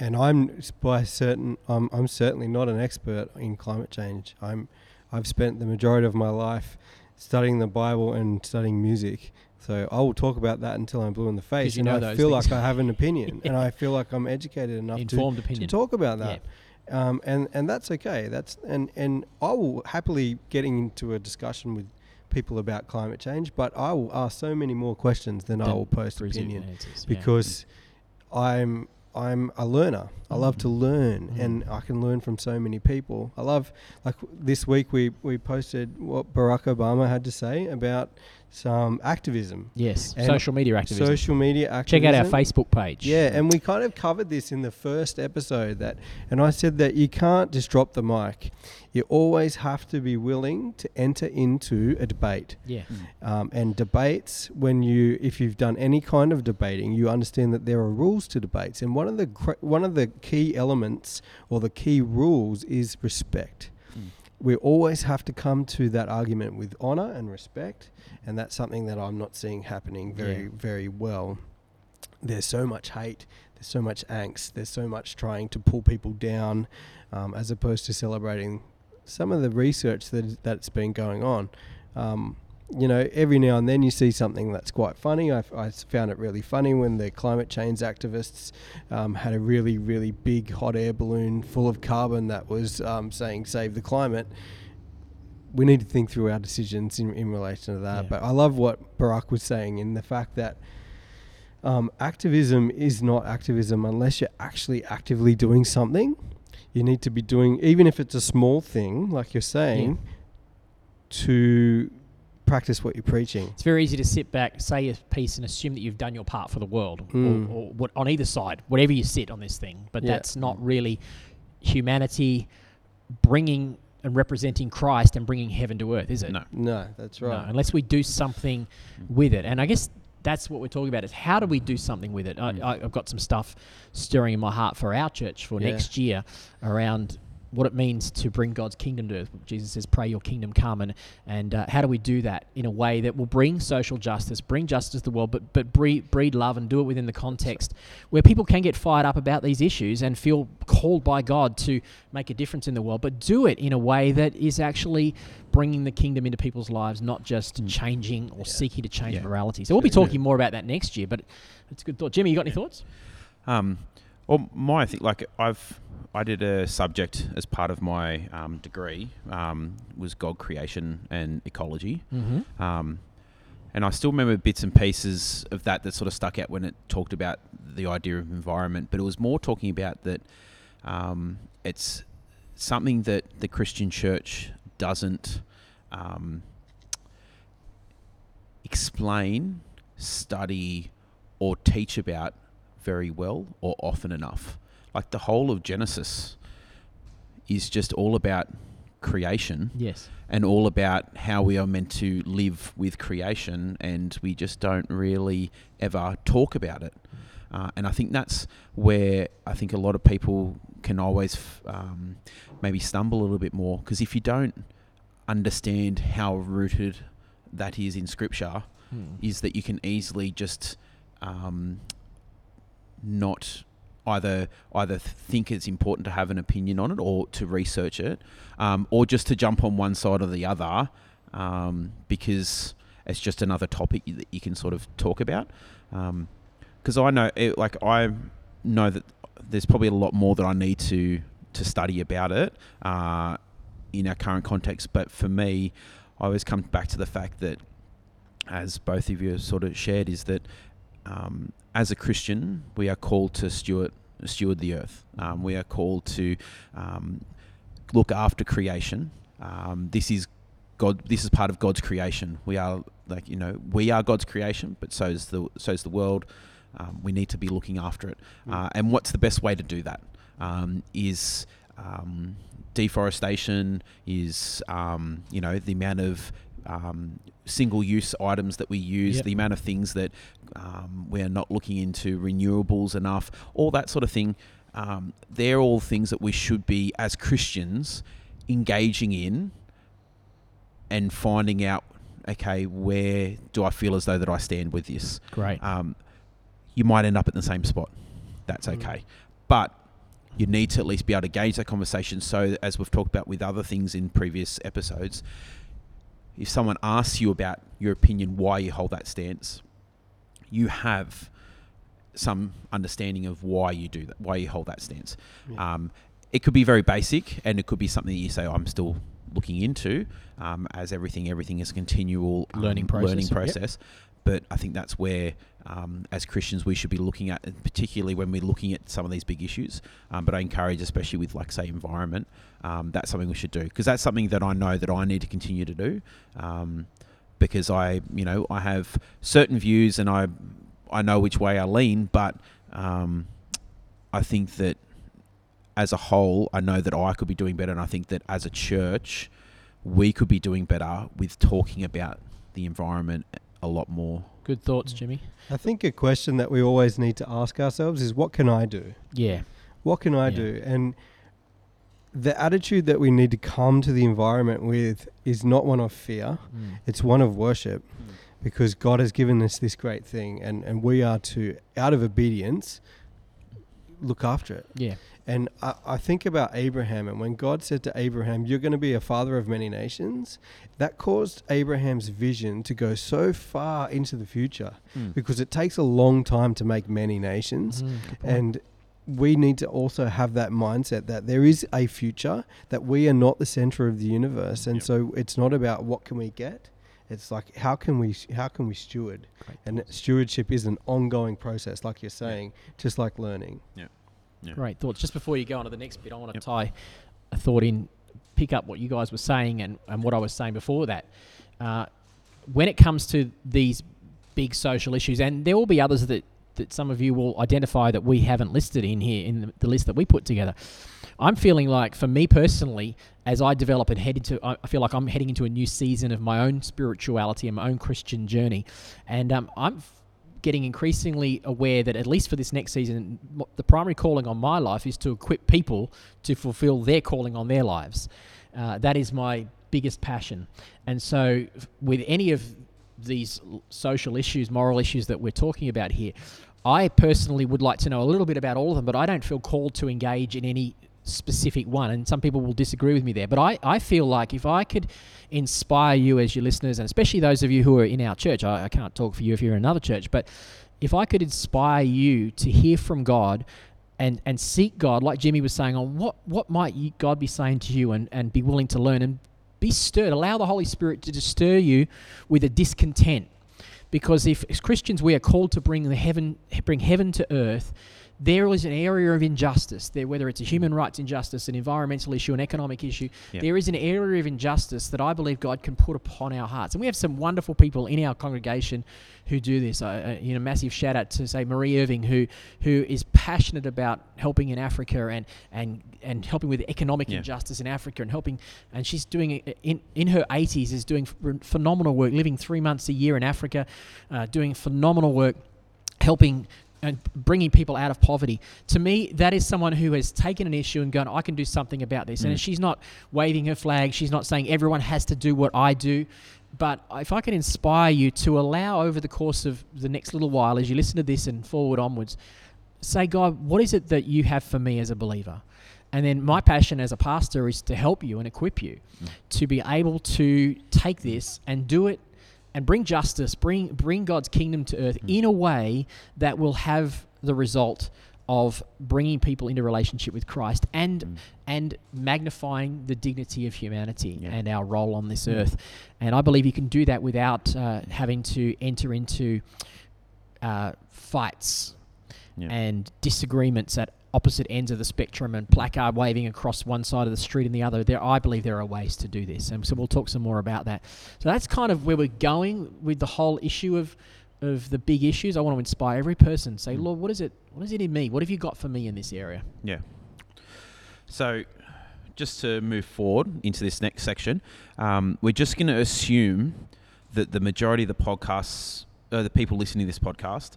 [SPEAKER 3] and I'm by certain, I'm, I'm certainly not an expert in climate change. I'm, I've spent the majority of my life studying the Bible and studying music. So I will talk about that until I'm blue in the face.
[SPEAKER 1] you
[SPEAKER 3] and I feel
[SPEAKER 1] things.
[SPEAKER 3] like I have an opinion, and I feel like I'm educated enough to
[SPEAKER 1] Informed
[SPEAKER 3] to
[SPEAKER 1] opinion.
[SPEAKER 3] talk about that. Um, and and that's okay. That's and and I will happily getting into a discussion with people about climate change, but I will ask so many more questions than I will post opinion
[SPEAKER 1] answers, yeah.
[SPEAKER 3] because I'm I'm a learner. I love to learn,
[SPEAKER 1] Mm.
[SPEAKER 3] and I can learn from so many people. I love like this week we we posted what Barack Obama had to say about some activism,
[SPEAKER 1] Yes,
[SPEAKER 3] And
[SPEAKER 1] social media activism.
[SPEAKER 3] social media activism.
[SPEAKER 1] Check out our Facebook page.
[SPEAKER 3] Yeah, and we kind of covered this in the first episode that, and I said that you can't just drop the mic. You always have to be willing to enter into a debate.
[SPEAKER 1] Yeah.
[SPEAKER 3] Um, and debates, when you, if you've done any kind of debating, you understand that there are rules to debates, and one of the cr- one of the key elements or the key rules is respect.
[SPEAKER 2] Mm.
[SPEAKER 3] We always have to come to that argument with honor and respect, and that's something that I'm not seeing happening very,
[SPEAKER 1] Yeah.
[SPEAKER 3] very well. There's so much hate, there's so much angst, there's so much trying to pull people down, um, as opposed to celebrating some of the research that that's been going on. Um, you know, every now and then you see something that's quite funny. I, I found it really funny when the climate change activists um, had a really, really big hot air balloon full of carbon that was um, saying save the climate. We need to think through our decisions in, in relation to that.
[SPEAKER 1] Yeah.
[SPEAKER 3] But I love what Barack was saying in the fact that um, activism is not activism unless you're actually actively doing something. You need to be doing, even if it's a small thing, like you're saying, to practice what you're preaching.
[SPEAKER 1] It's very easy to sit back, say a piece, and assume that you've done your part for the world,
[SPEAKER 3] Mm.
[SPEAKER 1] or, or what, on either side, whatever you sit on this thing. But
[SPEAKER 3] Yeah.
[SPEAKER 1] that's not really humanity bringing and representing Christ and bringing heaven to earth, is it?
[SPEAKER 2] No.
[SPEAKER 3] No, that's
[SPEAKER 1] No,
[SPEAKER 3] right.
[SPEAKER 1] unless we do something with it. And I guess that's what we're talking about is how do we do something with it? I,
[SPEAKER 2] Mm.
[SPEAKER 1] I, I've got some stuff stirring in my heart for our church for
[SPEAKER 3] Yeah.
[SPEAKER 1] next year around what it means to bring God's kingdom to earth. Jesus says, pray your kingdom come. And, and uh, how do we do that in a way that will bring social justice, bring justice to the world, but, but breed, breed love and do it within the context where people can get fired up about these issues and feel called by God to make a difference in the world, but do it in a way that is actually bringing the kingdom into people's lives, not just
[SPEAKER 2] Mm.
[SPEAKER 1] changing or
[SPEAKER 3] Yeah.
[SPEAKER 1] seeking to change
[SPEAKER 2] Yeah.
[SPEAKER 1] morality. So we'll be talking more about that next year, but it's a good thought. Jimmy, you got any thoughts?
[SPEAKER 2] Um, well, my thing, like I've, I did a subject as part of my um, degree um, was God creation and ecology,
[SPEAKER 1] Mm-hmm.
[SPEAKER 2] um, and I still remember bits and pieces of that that sort of stuck out when it talked about the idea of environment. But it was more talking about that um, it's something that the Christian Church doesn't um, explain, study, or teach about very well or often enough. Like the whole of Genesis is just all about creation
[SPEAKER 1] Yes.
[SPEAKER 2] and all about how we are meant to live with creation, and we just don't really ever talk about it. Uh, and I think that's where I think a lot of people can always f- um, maybe stumble a little bit more because if you don't understand how rooted that is in Scripture,
[SPEAKER 1] Hmm.
[SPEAKER 2] is that you can easily just um, not either either think it's important to have an opinion on it or to research it, um, or just to jump on one side or the other um, because it's just another topic that you can sort of talk about. Because I know, it, like I know that there's probably a lot more that I need to to study about it uh, in our current context. But for me, I always come back to the fact that as both of you sort of shared, is that um, as a Christian, we are called to steward steward the earth. Um, we are called to um, look after creation. Um, this is God. This is part of God's creation. We are like you know we are God's creation, but so is the so is the world. Um, we need to be looking after it.
[SPEAKER 3] Mm.
[SPEAKER 2] Uh, and what's the best way to do that? Um, is um, deforestation? Is um, you know the amount of um, single-use items that we use,
[SPEAKER 1] Yep.
[SPEAKER 2] the amount of things that um, we're not looking into renewables enough, all that sort of thing. Um, they're all things that we should be, as Christians, engaging in and finding out. Okay, where do I feel as though that I stand with this?
[SPEAKER 1] Great.
[SPEAKER 2] um, you might end up in the same spot. That's
[SPEAKER 3] Mm.
[SPEAKER 2] okay. But you need to at least be able to gauge that conversation. So, as we've talked about with other things in previous episodes, if someone asks you about your opinion, why you hold that stance, you have some understanding of why you do that, why you hold that stance.
[SPEAKER 3] Yeah.
[SPEAKER 2] Um, it could be very basic, and it could be something that you say, "I'm still looking into," um, as everything everything is a continual um,
[SPEAKER 1] Learning process,
[SPEAKER 2] Learning process. But I think that's where. Um, as Christians, we should be looking at, particularly when we're looking at some of these big issues. Um, but I encourage, especially with, like, say, environment, um, that's something we should do because that's something that I know that I need to continue to do. Um, because I, you know, I have certain views and I, I know which way I lean, but um, I think that as a whole, I know that I could be doing better, and I think that as a church, we could be doing better with talking about the environment a lot more.
[SPEAKER 1] Good thoughts, Jimmy.
[SPEAKER 3] I think a question that we always need to ask ourselves is what can I do?
[SPEAKER 1] Yeah.
[SPEAKER 3] What can I
[SPEAKER 1] Yeah.
[SPEAKER 3] do? And the attitude that we need to come to the environment with is not one of fear,
[SPEAKER 1] Mm.
[SPEAKER 3] it's one of worship because God has given us this great thing and, and we are to, out of obedience, look after it.
[SPEAKER 1] Yeah.
[SPEAKER 3] And I, I think about Abraham, and when God said to Abraham, You're going to be a father of many nations, that caused Abraham's vision to go so far into the future
[SPEAKER 2] Mm.
[SPEAKER 3] because it takes a long time to make many nations.
[SPEAKER 1] Mm.
[SPEAKER 3] And we need to also have that mindset that there is a future, that we are not the center of the universe. And
[SPEAKER 2] Yep.
[SPEAKER 3] so it's not about what can we get. It's like how can we how can we steward?
[SPEAKER 1] Great
[SPEAKER 3] And stewardship is an ongoing process, like you're saying, just like learning.
[SPEAKER 2] Yeah.
[SPEAKER 1] Great thoughts. Just before you go on to the next bit, I want to
[SPEAKER 2] Yep.
[SPEAKER 1] tie a thought in, pick up what you guys were saying and, and what I was saying before that. Uh, when it comes to these big social issues, and there will be others that, that some of you will identify that we haven't listed in here in the, the list that we put together. I'm feeling like, for me personally, as I develop and head into, I feel like I'm heading into a new season of my own spirituality and my own Christian journey, and um, I'm getting increasingly aware that at least for this next season, the primary calling on my life is to equip people to fulfill their calling on their lives. Uh, that is my biggest passion, and so with any of these social issues, moral issues that we're talking about here, I personally would like to know a little bit about all of them, but I don't feel called to engage in any specific one. And some people will disagree with me there. But I, I feel like if I could inspire you as your listeners, and especially those of you who are in our church, I, I can't talk for you if you're in another church, but if I could inspire you to hear from God and, and seek God, like Jimmy was saying, on what, what might you, God be saying to you and, and be willing to learn and be stirred. Allow the Holy Spirit to stir you with a discontent because if as Christians we are called to bring the heaven bring heaven to earth there is an area of injustice there whether it's a human rights injustice an environmental issue an economic issue
[SPEAKER 2] Yeah.
[SPEAKER 1] there is an area of injustice that I believe God can put upon our hearts and we have some wonderful people in our congregation who do this uh, uh, you know massive shout out to say Marie Irving who who is passionate about helping in Africa and and and helping with economic
[SPEAKER 2] Yeah.
[SPEAKER 1] injustice in Africa and helping and she's doing in in her 80s is doing phenomenal work living 3 months a year in Africa uh, doing phenomenal work helping and bringing people out of poverty. To me, that is someone who has taken an issue and gone, I can do something about this. And
[SPEAKER 2] Mm.
[SPEAKER 1] she's not waving her flag. She's not saying everyone has to do what I do. But if I can inspire you to allow over the course of the next little while, as you listen to this and forward onwards, say, God, what is it that you have for me as a believer? And then my passion as a pastor is to help you and equip you
[SPEAKER 2] Mm.
[SPEAKER 1] to be able to take this and do it and bring justice, bring bring God's kingdom to earth
[SPEAKER 2] Mm.
[SPEAKER 1] in a way that will have the result of bringing people into relationship with Christ and
[SPEAKER 2] Mm.
[SPEAKER 1] and magnifying the dignity of humanity
[SPEAKER 2] Yeah.
[SPEAKER 1] and our role on this
[SPEAKER 2] Mm.
[SPEAKER 1] earth. And I believe you can do that without uh, having to enter into uh, fights
[SPEAKER 2] Yeah.
[SPEAKER 1] and disagreements at opposite ends of the spectrum and placard waving across one side of the street and the other. There, I believe there are ways to do this, and so we'll talk some more about that. So that's kind of where we're going with the whole issue of of the big issues. I want to inspire every person. Say,
[SPEAKER 2] Mm.
[SPEAKER 1] Lord, what is it? What is it in me? What have you got for me in this area?
[SPEAKER 2] Yeah. So, just to move forward into this next section, um, we're just going to assume that the majority of the podcasts, uh, the people listening to this podcast,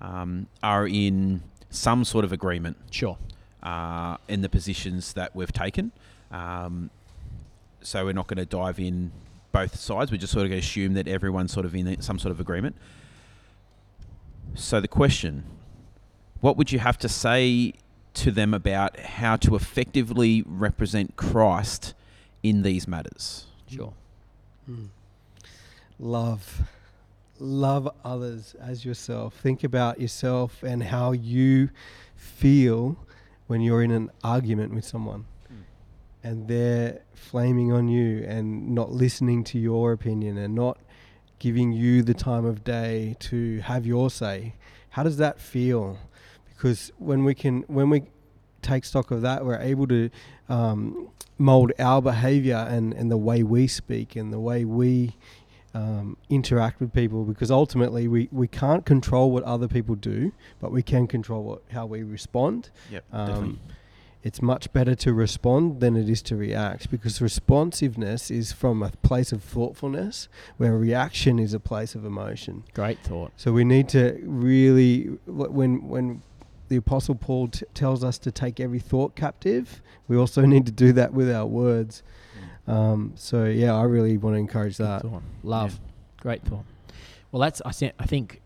[SPEAKER 2] um, are in some sort of agreement
[SPEAKER 1] Sure.
[SPEAKER 2] uh, in the positions that we've taken. Um, so we're not going to dive in both sides. We're just sort of going to assume that everyone's sort of in some sort of agreement. So the question: What would you have to say to them about how to effectively represent Christ in these matters?
[SPEAKER 1] Sure.
[SPEAKER 3] Mm. Love. Love others as yourself. Think about yourself and how you feel when you're in an argument with someone
[SPEAKER 2] Mm.
[SPEAKER 3] and they're flaming on you and not listening to your opinion and not giving you the time of day to have your say. How does that feel? Because when we can, when we take stock of that, we're able to um, mold our behavior and, and the way we speak and the way we um, interact with people because ultimately we, we can't control what other people do, but we can control what, how we respond.
[SPEAKER 2] Yep,
[SPEAKER 3] Um,
[SPEAKER 2] definitely.
[SPEAKER 3] it's much better to respond than it is to react because responsiveness is from a place of thoughtfulness, where reaction is a place of emotion.
[SPEAKER 1] Great thought.
[SPEAKER 3] So we need to really, when when the Apostle Paul t- tells us to take every thought captive, we also need to do that with our words. Um, so yeah, I really want to encourage that.
[SPEAKER 1] Love. Great thought. Well, that's I, thi- I think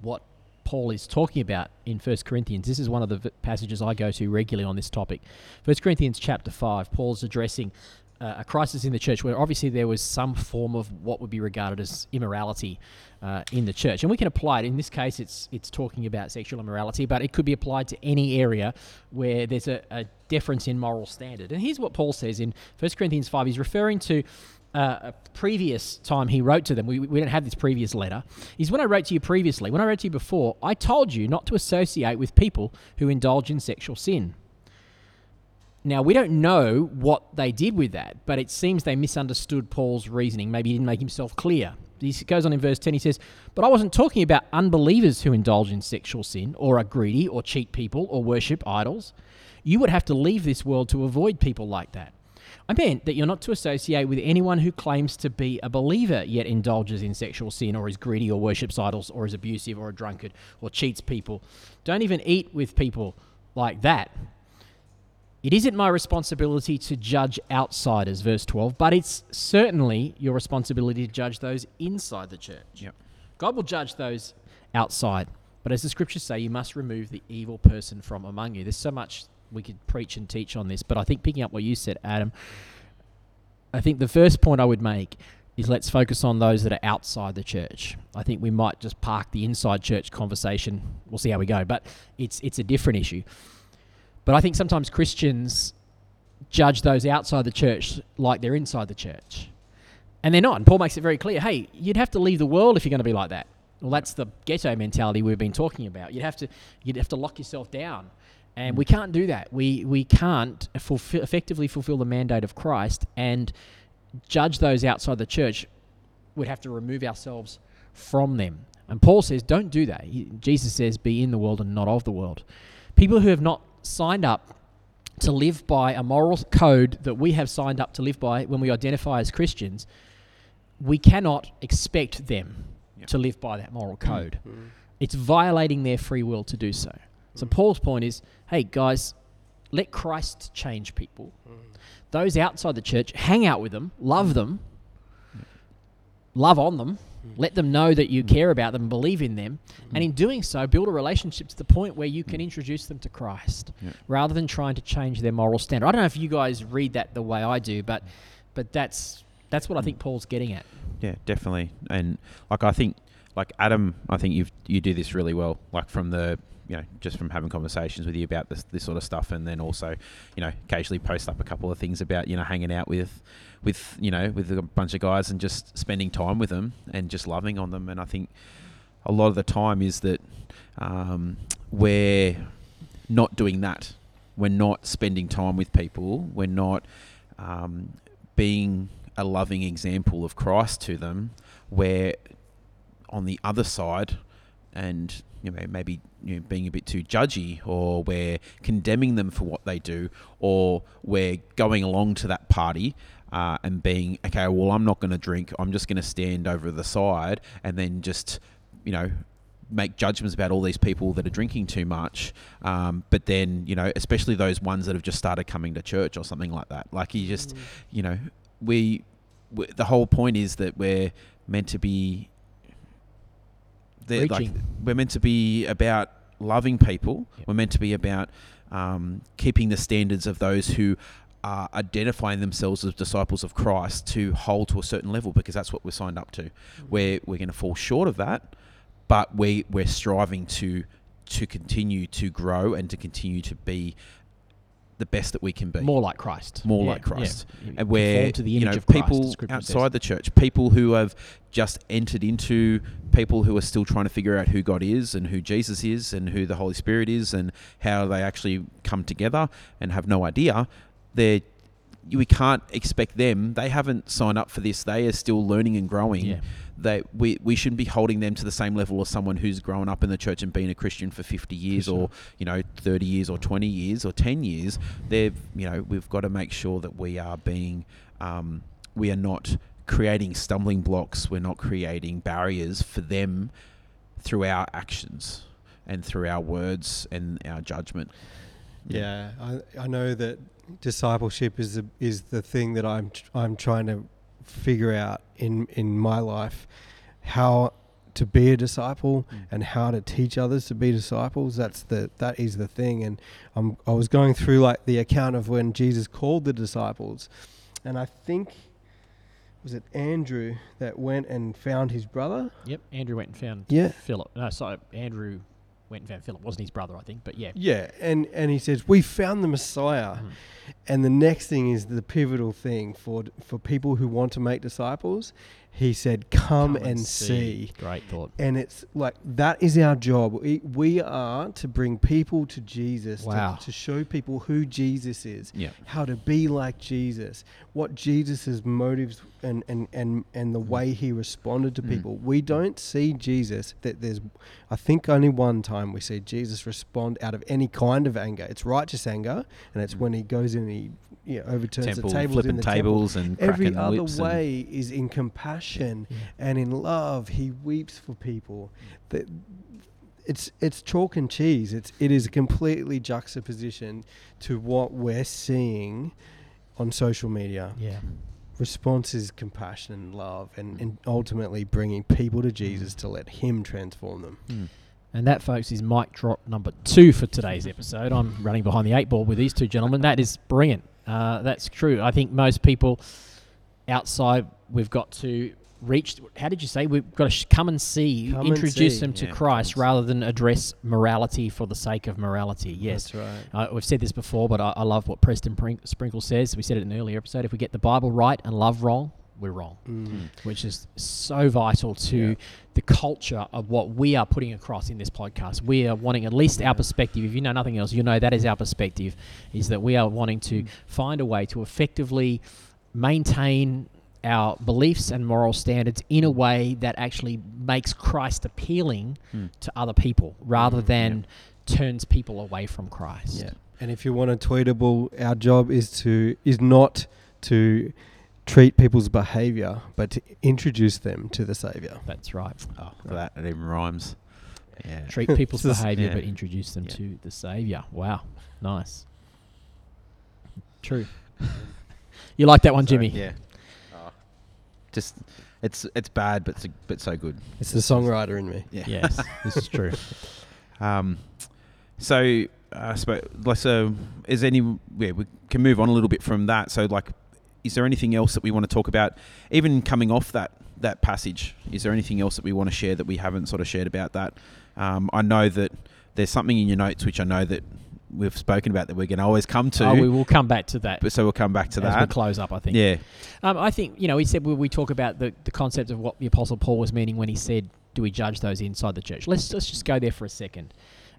[SPEAKER 1] what Paul is talking about in First Corinthians. This is one of the v- passages I go to regularly on this topic. First Corinthians chapter 5, Paul's addressing uh, a crisis in the church where obviously there was some form of what would be regarded as immorality uh, in the church. And we can apply it. In this case, it's, it's talking about sexual immorality, but it could be applied to any area where there's a, a difference in moral standard. And here's what Paul says in 1 Corinthians 5. He's referring to uh, a previous time he wrote to them, we, we don't have this previous letter, is when I wrote to you previously, when I wrote to you before, I told you not to associate with people who indulge in sexual sin. Now, we don't know what they did with that, but it seems they misunderstood Paul's reasoning. Maybe he didn't make himself clear. He goes on in verse 10, he says, But I wasn't talking about unbelievers who indulge in sexual sin, or are greedy, or cheat people, or worship idols. You would have to leave this world to avoid people like that. I meant that you're not to associate with anyone who claims to be a believer yet indulges in sexual sin or is greedy or worships idols or is abusive or a drunkard or cheats people. Don't even eat with people like that. It isn't my responsibility to judge outsiders, verse 12, but it's certainly your responsibility to judge those inside the church.
[SPEAKER 2] Yep.
[SPEAKER 1] God will judge those outside. But as the scriptures say, you must remove the evil person from among you. There's so much we could preach and teach on this, but I think picking up what you said, Adam, I think the first point I would make is let's focus on those that are outside the church. I think we might just park the inside church conversation. We'll see how we go, but it's it's a different issue. But I think sometimes Christians judge those outside the church like they're inside the church. And they're not. And Paul makes it very clear hey, you'd have to leave the world if you're going to be like that. Well, that's the ghetto mentality we've been talking about. You'd have to, you'd have to lock yourself down. And we mm. can't do that. We, we can't fulfill, effectively fulfill the mandate of Christ and judge those outside the church. We'd have to remove ourselves from them. And Paul says, don't do that. He, Jesus says, be in the world and not of the world. People who have not signed up to live by a moral code that we have signed up to live by when we identify as Christians, we cannot expect them
[SPEAKER 2] Yep.
[SPEAKER 1] to live by that moral mm. code. It's violating their free will to do so. So mm. Paul's point is, hey guys, let Christ change people. Mm. Those outside the church, hang out with them, love them, love on them, Mm. let them know that you mm. care about them, believe in them, and in mm. doing so, build a relationship to the point where you can introduce them to Christ,
[SPEAKER 2] Yeah.
[SPEAKER 1] rather than trying to change their moral standard. I don't know if you guys read that the way I do, but but that's that's what I think Paul's getting at.
[SPEAKER 2] Yeah, definitely. And like I think, like Adam, I think you you do this really well. Like from the you know just from having conversations with you about this this sort of stuff, and then also you know occasionally post up a couple of things about you know hanging out with with you know with a bunch of guys and just spending time with them and just loving on them. And I think a lot of the time is that um, we're not doing that. We're not spending time with people. We're not um, being a loving example of Christ to them. We're on the other side, and you know maybe you know, being a bit too judgy, or we're condemning them for what they do, or we're going along to that party. Uh, and being okay, well, I'm not going to drink. I'm just going to stand over the side and then just, you know, make judgments about all these people that are drinking too much. Um, but then, you know, especially those ones that have just started coming to church or something like that. Like you just, you know, we, we the whole point is that we're meant to be. Like, we're meant to be about loving people.
[SPEAKER 1] Yep.
[SPEAKER 2] We're meant to be about um, keeping the standards of those who are identifying themselves as disciples of Christ to hold to a certain level because that's what we're signed up to. Where we're going to fall short of that, but we we're striving to to continue to grow and to continue to be the best that we can be.
[SPEAKER 1] More like Christ.
[SPEAKER 2] More
[SPEAKER 1] Yeah,
[SPEAKER 2] like Christ.
[SPEAKER 1] yeah.
[SPEAKER 2] and where
[SPEAKER 1] Conform to the
[SPEAKER 2] you know
[SPEAKER 1] of Christ,
[SPEAKER 2] people
[SPEAKER 1] says.
[SPEAKER 2] outside the church, people who have just entered into people who are still trying to figure out who God is and who Jesus is and who the Holy Spirit is and how they actually come together and have no idea. They're we can't expect them. They haven't signed up for this. They are still learning and growing.
[SPEAKER 1] Yeah.
[SPEAKER 2] They we, we shouldn't be holding them to the same level as someone who's grown up in the church and been a Christian for fifty years or you know thirty years or twenty years or ten years. They've you know we've got to make sure that we are being um, we are not creating stumbling blocks. We're not creating barriers for them through our actions and through our words and our judgment.
[SPEAKER 3] Yeah, I, I know that discipleship is the, is the thing that I'm tr- I'm trying to figure out in in my life how to be a disciple
[SPEAKER 2] Mm.
[SPEAKER 3] and how to teach others to be disciples. That's the that is the thing. And I'm I was going through like the account of when Jesus called the disciples, and I think was it Andrew that went and found his brother.
[SPEAKER 1] Yep. Andrew went and found
[SPEAKER 3] Yeah.
[SPEAKER 1] Philip. No, sorry. Andrew went and found Philip. Wasn't his brother, I think. But yeah.
[SPEAKER 3] Yeah, and and he says we found the Messiah,
[SPEAKER 1] Mm.
[SPEAKER 3] And the next thing is the pivotal thing for for people who want to make disciples. He said, "Come, and, see.
[SPEAKER 1] Great thought.
[SPEAKER 3] And it's like that is our job. We, we are to bring people to Jesus, to-
[SPEAKER 1] Wow.
[SPEAKER 3] to, show people who Jesus is,
[SPEAKER 2] Yeah.
[SPEAKER 3] how to be like Jesus, what Jesus' motives and, and, and, and the way he responded to
[SPEAKER 2] Mm.
[SPEAKER 3] people. We don't see Jesus that there's I think only one time we see Jesus respond out of any kind of anger. It's righteous anger, and it's
[SPEAKER 2] Mm.
[SPEAKER 3] when he goes in and he you know, overturns
[SPEAKER 2] Temple,
[SPEAKER 3] the tables
[SPEAKER 2] flipping
[SPEAKER 3] in the temple.
[SPEAKER 2] tables and
[SPEAKER 3] every
[SPEAKER 2] the
[SPEAKER 3] other way is in compassion
[SPEAKER 1] Yeah.
[SPEAKER 3] and in love. He weeps for people. That it's it's chalk and cheese. It's it is a completely juxtaposition to what we're seeing on social media.
[SPEAKER 1] Yeah.
[SPEAKER 3] response is compassion and love and, and ultimately bringing people to jesus to let him transform them.
[SPEAKER 2] Mm.
[SPEAKER 1] And that, folks, is mic drop number two for today's episode. I'm running behind the eight ball with these two gentlemen. That is brilliant. Uh, that's true. I think most people outside, we've got to reach. How did you say? We've got to sh- come and see,
[SPEAKER 3] Come and
[SPEAKER 1] introduce
[SPEAKER 3] see.
[SPEAKER 1] them to
[SPEAKER 2] Yeah,
[SPEAKER 1] Christ rather than address morality for the sake of morality. Yes.
[SPEAKER 3] that's right
[SPEAKER 1] Uh, we've said this before, but I, I love what Preston Pring- Sprinkle says. We said it in an earlier episode. If we get the Bible right and love wrong, we're wrong
[SPEAKER 3] Mm.
[SPEAKER 1] which is so vital to
[SPEAKER 3] Yeah.
[SPEAKER 1] the culture of what we are putting across in this podcast. We are wanting at least
[SPEAKER 3] Yeah.
[SPEAKER 1] our perspective. If you know nothing else, you know that is our perspective. Is that we are wanting to
[SPEAKER 3] Mm.
[SPEAKER 1] find a way to effectively maintain our beliefs and moral standards in a way that actually makes Christ appealing
[SPEAKER 2] Mm.
[SPEAKER 1] to other people rather
[SPEAKER 3] Mm,
[SPEAKER 1] than turns people away from Christ.
[SPEAKER 3] Yeah. And if you want a tweetable, our job is to is not to treat people's behavior, but to introduce them to the Savior.
[SPEAKER 1] That's right.
[SPEAKER 2] Oh, for that, it even rhymes. Yeah.
[SPEAKER 1] Treat people's
[SPEAKER 3] This
[SPEAKER 1] behavior,
[SPEAKER 2] yeah.
[SPEAKER 1] but introduce them
[SPEAKER 2] Yeah.
[SPEAKER 1] to the Savior. Wow, nice. True. You like that one, Jimmy?
[SPEAKER 2] Yeah. Oh, just it's it's bad, but so, but so good.
[SPEAKER 3] It's the songwriter in me.
[SPEAKER 2] Yeah.
[SPEAKER 1] Yes, this is true.
[SPEAKER 2] Um, so I suppose, let's, uh, is any, yeah, we can move on a little bit from that. So, like, is there anything else that we want to talk about, even coming off that that passage? Is there anything else that we want to share that we haven't sort of shared about that? Um, I know that there's something in your notes which I know that we've spoken about that we're going to always come to.
[SPEAKER 1] Oh, we will come back to that
[SPEAKER 2] but so we'll come back to that
[SPEAKER 1] as we close up. I think.
[SPEAKER 2] Yeah.
[SPEAKER 1] Um, I think you know. We said we, we talk about the, the concept of what the Apostle Paul was meaning when he said, "Do we judge those inside the church?" Let's let's just go there for a second.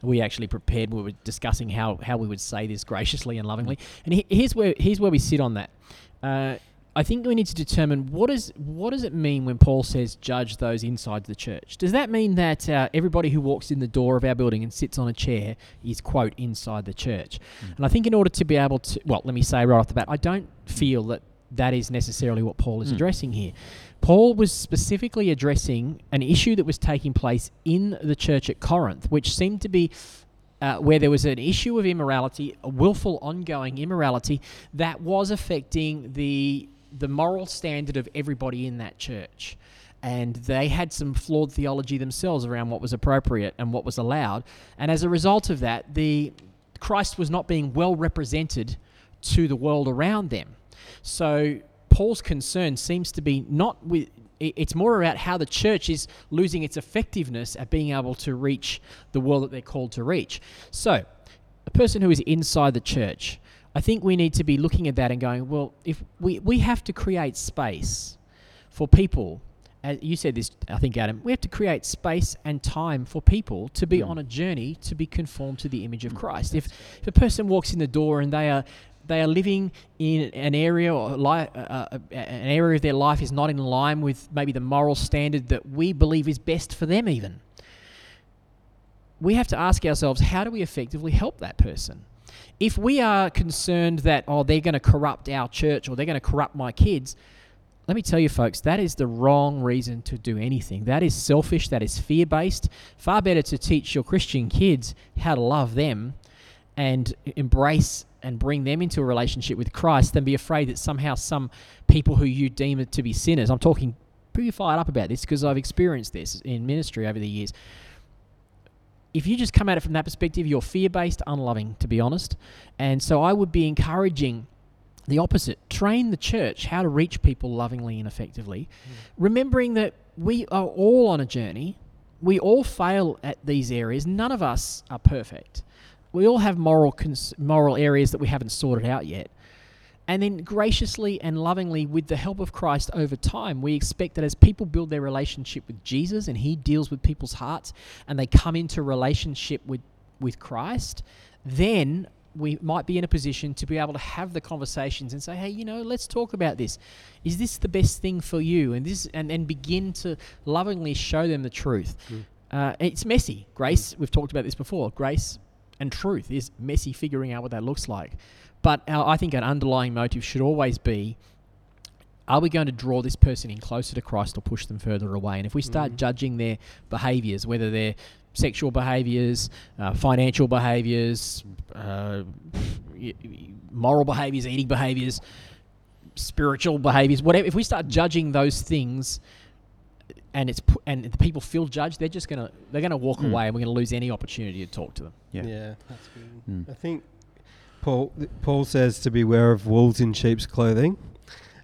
[SPEAKER 1] We actually prepared. We were discussing how, how we would say this graciously and lovingly. And he, here's where here's where we sit on that. Uh, I think we need to determine what is what does it mean when Paul says judge those inside the church. Does that mean that uh, everybody who walks in the door of our building and sits on a chair is quote inside the church? And I think in order to be able to, well, let me say right off the bat, I don't feel that that is necessarily what Paul is
[SPEAKER 2] Mm.
[SPEAKER 1] addressing here. Paul was specifically addressing an issue that was taking place in the church at Corinth, which seemed to be uh, where there was an issue of immorality, a willful, ongoing immorality that was affecting the the moral standard of everybody in that church. And they had some flawed theology themselves around what was appropriate and what was allowed. And as a result of that, the Christ was not being well represented to the world around them. So Paul's concern seems to be not with it's more about how the church is losing its effectiveness at being able to reach the world that they're called to reach. So, a person who is inside the church, I think we need to be looking at that and going, well, if we, we have to create space for people, as you said this, I think, Adam, we have to create space and time for people to be
[SPEAKER 2] Mm.
[SPEAKER 1] on a journey to be conformed to the image of Christ. If, if a person walks in the door and they are they are living in an area or li- uh, uh, an area of their life is not in line with maybe the moral standard that we believe is best for them even. We have to ask ourselves how do we effectively help that person? If we are concerned that oh they're going to corrupt our church or they're going to corrupt my kids let me tell you folks that is the wrong reason to do anything. That is selfish that is fear based far better to teach your christian kids how to love them and embrace and bring them into a relationship with Christ than be afraid that somehow some people who you deem to be sinners. I'm talking pretty fired up about this because I've experienced this in ministry over the years. If you just come at it from that perspective, you're fear based, unloving, to be honest. And so I would be encouraging the opposite train the church how to reach people lovingly and effectively, hmm. remembering that we are all on a journey. We all fail at these areas. None of us are perfect we all have moral cons- moral areas that we haven't sorted out yet. And then graciously and lovingly, with the help of Christ over time, we expect that as people build their relationship with Jesus and He deals with people's hearts and they come into relationship with, with Christ, then we might be in a position to be able to have the conversations and say, hey, you know, let's talk about this. Is this the best thing for you? And this and, and begin to lovingly show them the truth. Uh, it's messy. Grace, we've talked about this before. Grace and truth is messy figuring out what that looks like. But our, I think an underlying motive should always be are we going to draw this person in closer to Christ or push them further away? And if we start
[SPEAKER 3] Mhm.
[SPEAKER 1] judging their behaviors, whether they're sexual behaviors, uh, financial behaviors, uh, moral behaviors, eating behaviors, spiritual behaviors, whatever, if we start judging those things, and it's pu- and the people feel judged, they're just gonna they're gonna walk
[SPEAKER 2] Mm.
[SPEAKER 1] away, and we're gonna lose any opportunity to talk to them.
[SPEAKER 2] Yeah.
[SPEAKER 3] that's good.
[SPEAKER 2] Mm.
[SPEAKER 3] I think Paul Paul says to beware of wolves in sheep's clothing.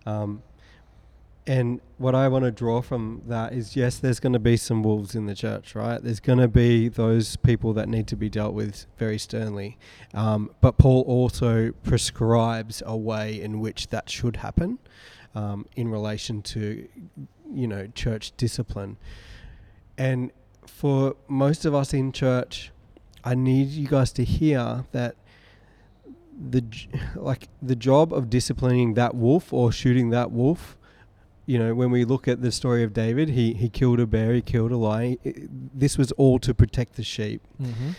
[SPEAKER 3] Um, and what I want to draw from that is yes, there's going to be some wolves in the church, right? There's going to be those people that need to be dealt with very sternly. Um, but Paul also prescribes a way in which that should happen um, in relation to, you know, church discipline. And for most of us in church, I need you guys to hear that the like the job of disciplining that wolf or shooting that wolf you know when we look at the story of David he he killed a bear he killed a lion i- this was all to protect the sheep
[SPEAKER 1] Mm-hmm.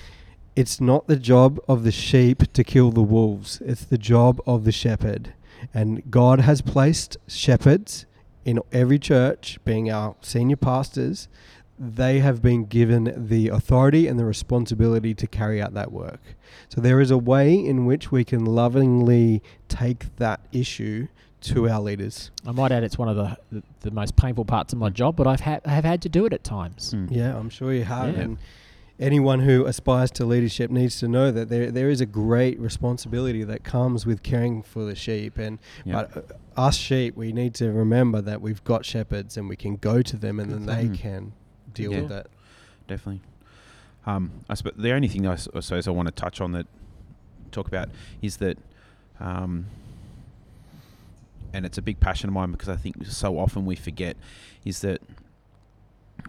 [SPEAKER 3] it's not the job of the sheep to kill the wolves it's the job of the shepherd and God has placed shepherds in every church being our senior pastors they have been given the authority and the responsibility to carry out that work so there is a way in which we can lovingly take that issue to our leaders
[SPEAKER 1] I might add it's one of the, the, the most painful parts of my job, but I've had I have had to do it at times.
[SPEAKER 2] Mm.
[SPEAKER 3] Yeah, I'm sure you have.
[SPEAKER 1] Yeah.
[SPEAKER 3] And anyone who aspires to leadership needs to know that there there is a great responsibility that comes with caring for the sheep. And
[SPEAKER 2] Yeah.
[SPEAKER 3] but uh, us sheep, we need to remember that we've got shepherds and we can go to them and then they
[SPEAKER 2] Mm.
[SPEAKER 3] can deal
[SPEAKER 2] Yeah.
[SPEAKER 3] with it.
[SPEAKER 2] definitely. Um, I suppose the only thing I suppose I want to touch on that talk about is that, um, and it's a big passion of mine because I think so often we forget is that.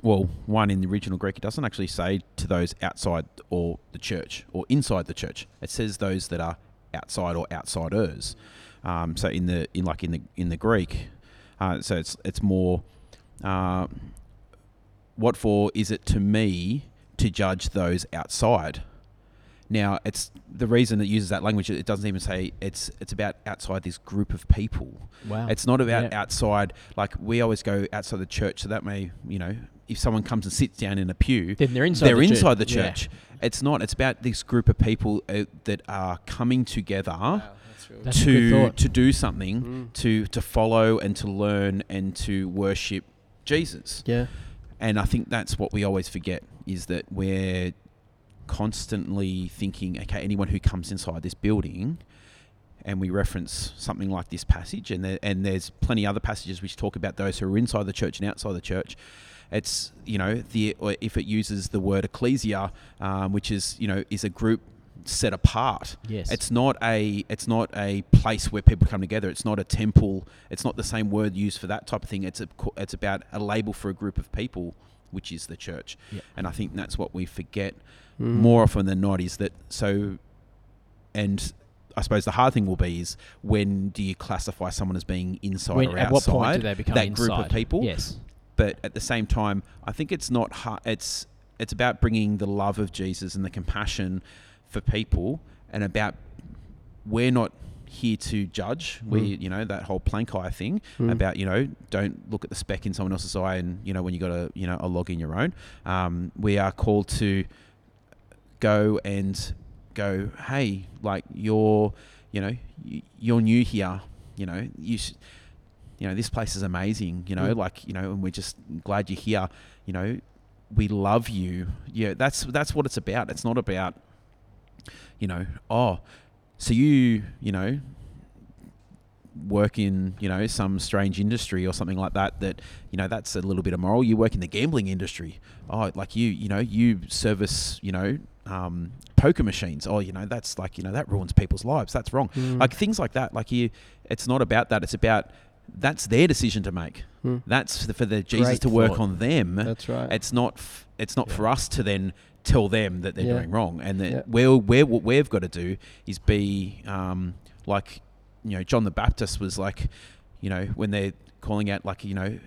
[SPEAKER 2] Well, one in the original Greek, it doesn't actually say to those outside or the church or inside the church. It says those that are outside or outsiders. Um, so in the in like in the in the Greek, uh, so it's it's more. Uh, what for is it to me to judge those outside? Now, it's the reason it uses that language. It doesn't even say it's it's about outside this group of people.
[SPEAKER 1] Wow.
[SPEAKER 2] It's not about
[SPEAKER 1] Yeah.
[SPEAKER 2] outside. Like we always go outside the church, so that may you know if someone comes and sits down in a pew,
[SPEAKER 1] then they're inside.
[SPEAKER 2] they're
[SPEAKER 1] the church.
[SPEAKER 2] inside the
[SPEAKER 1] Yeah.
[SPEAKER 2] church. It's not. It's about this group of people uh, that are coming together
[SPEAKER 1] That's a good
[SPEAKER 2] to to do something,
[SPEAKER 3] Mm.
[SPEAKER 2] to to follow and to learn and to worship Jesus.
[SPEAKER 3] Yeah.
[SPEAKER 2] And I think that's what we always forget is that we're constantly thinking, okay, anyone who comes inside this building, and we reference something like this passage, and there, and there's plenty other passages which talk about those who are inside the church and outside the church. It's you know the or if it uses the word ecclesia, um, which is you know is a group set apart.
[SPEAKER 1] Yes.
[SPEAKER 2] It's not a it's not a place where people come together. It's not a temple. It's not the same word used for that type of thing. It's a it's about a label for a group of people, which is the church.
[SPEAKER 1] Yeah.
[SPEAKER 2] And I think that's what we forget
[SPEAKER 3] Mm.
[SPEAKER 2] more often than not is that so and I suppose the hard thing will be is when do you classify someone as being inside
[SPEAKER 1] When,
[SPEAKER 2] or
[SPEAKER 1] at
[SPEAKER 2] outside
[SPEAKER 1] what point do they become
[SPEAKER 2] that
[SPEAKER 1] inside?
[SPEAKER 2] group of people?
[SPEAKER 1] Yes.
[SPEAKER 2] But at the same time, I think it's not hard. It's it's about bringing the love of Jesus and the compassion for people, and about we're not here to judge. We,
[SPEAKER 3] Mm.
[SPEAKER 2] you know, that whole plank eye thing
[SPEAKER 3] Mm.
[SPEAKER 2] about you know, don't look at the speck in someone else's eye, and you know, when you got a you know a log in your own. Um, we are called to go and go. Hey, like you're, you know, you're new here. You know, you. Sh- you know, this place is amazing, you know,
[SPEAKER 3] Mm.
[SPEAKER 2] like, you know, and we're just glad you're here, you know, we love you. Yeah, that's that's what it's about. It's not about, you know, oh, so you, you know, work in, you know, some strange industry or something like that that, you know, that's a little bit immoral. You work in the gambling industry. Oh, like you, you know, you service, you know, um, poker machines. Oh, you know, that's like, you know, that ruins people's lives. That's wrong.
[SPEAKER 3] Mm.
[SPEAKER 2] Like things like that. Like you, it's not about that. It's about that's their decision to make.
[SPEAKER 3] Mm.
[SPEAKER 2] That's for the, for the Jesus
[SPEAKER 3] Great
[SPEAKER 2] to work
[SPEAKER 3] thought.
[SPEAKER 2] on them.
[SPEAKER 3] That's right.
[SPEAKER 2] It's not. F- it's not
[SPEAKER 3] Yeah.
[SPEAKER 2] for us to then tell them that they're
[SPEAKER 3] Yeah.
[SPEAKER 2] doing wrong. And that
[SPEAKER 3] Yeah.
[SPEAKER 2] we're, we're, what we've got to do is be um, like, you know, John the Baptist was like, you know, when they're calling out, like, you know,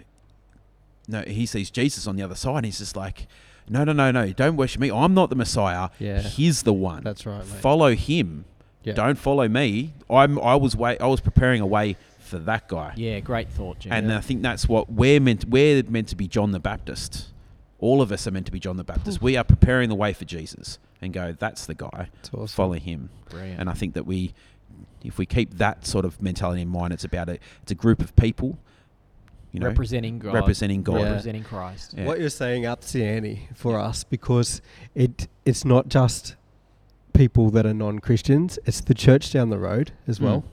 [SPEAKER 2] no, he sees Jesus on the other side. And he's just like, no, no, no, no, don't worship me. I'm not the Messiah.
[SPEAKER 3] Yeah.
[SPEAKER 2] He's the one.
[SPEAKER 3] That's right, mate.
[SPEAKER 2] Follow him.
[SPEAKER 3] Yeah.
[SPEAKER 2] Don't follow me. I'm. I was way. I was preparing a way for that guy.
[SPEAKER 1] Yeah, great thought, Jim.
[SPEAKER 2] And I think that's what we're meant. We're meant to be John the Baptist. All of us are meant to be John the Baptist. we are preparing the way for Jesus and go. That's the guy.
[SPEAKER 3] It's awesome.
[SPEAKER 2] Follow him.
[SPEAKER 1] Brilliant.
[SPEAKER 2] And I think that we, if we keep that sort of mentality in mind, it's about a. It's a group of people. You know,
[SPEAKER 1] representing God.
[SPEAKER 2] representing God.
[SPEAKER 3] Yeah.
[SPEAKER 1] Representing Christ.
[SPEAKER 2] Yeah.
[SPEAKER 3] What you're saying ups the ante for us because it it's not just people that are non-Christians; it's the church down the road as
[SPEAKER 2] Mm.
[SPEAKER 3] well.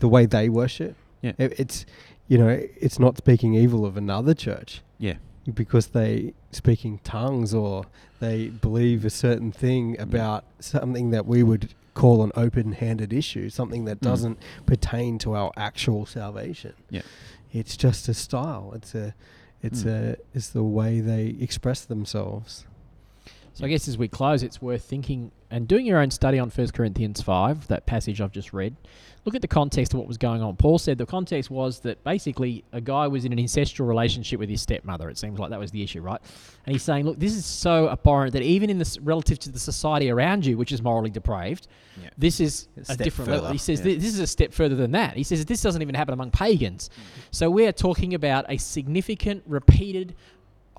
[SPEAKER 3] The way they worship,
[SPEAKER 2] Yeah.
[SPEAKER 3] It- it's you know it's not speaking evil of another church
[SPEAKER 2] Yeah.
[SPEAKER 3] because they speak in tongues or they believe a certain thing about something that we would call an open-handed issue, something that
[SPEAKER 2] Mm.
[SPEAKER 3] doesn't pertain to our actual salvation.
[SPEAKER 2] Yeah.
[SPEAKER 3] It's just a style. It's a it's
[SPEAKER 2] Mm.
[SPEAKER 3] a it's the way they express themselves.
[SPEAKER 1] So I guess as we close, it's worth thinking and doing your own study on 1 Corinthians 5, that passage I've just read. Look at the context of what was going on. Paul said the context was that basically a guy was in an incestual relationship with his stepmother. It seems like that was the issue, right? And he's saying, look, this is so abhorrent that even in this relative to the society around you, which is morally depraved,
[SPEAKER 2] Yeah.
[SPEAKER 1] this is
[SPEAKER 2] A
[SPEAKER 1] a, different level. He says
[SPEAKER 2] yeah.
[SPEAKER 1] This is a step further than that. He says this doesn't even happen among pagans. Mm. So we are talking about a significant, repeated,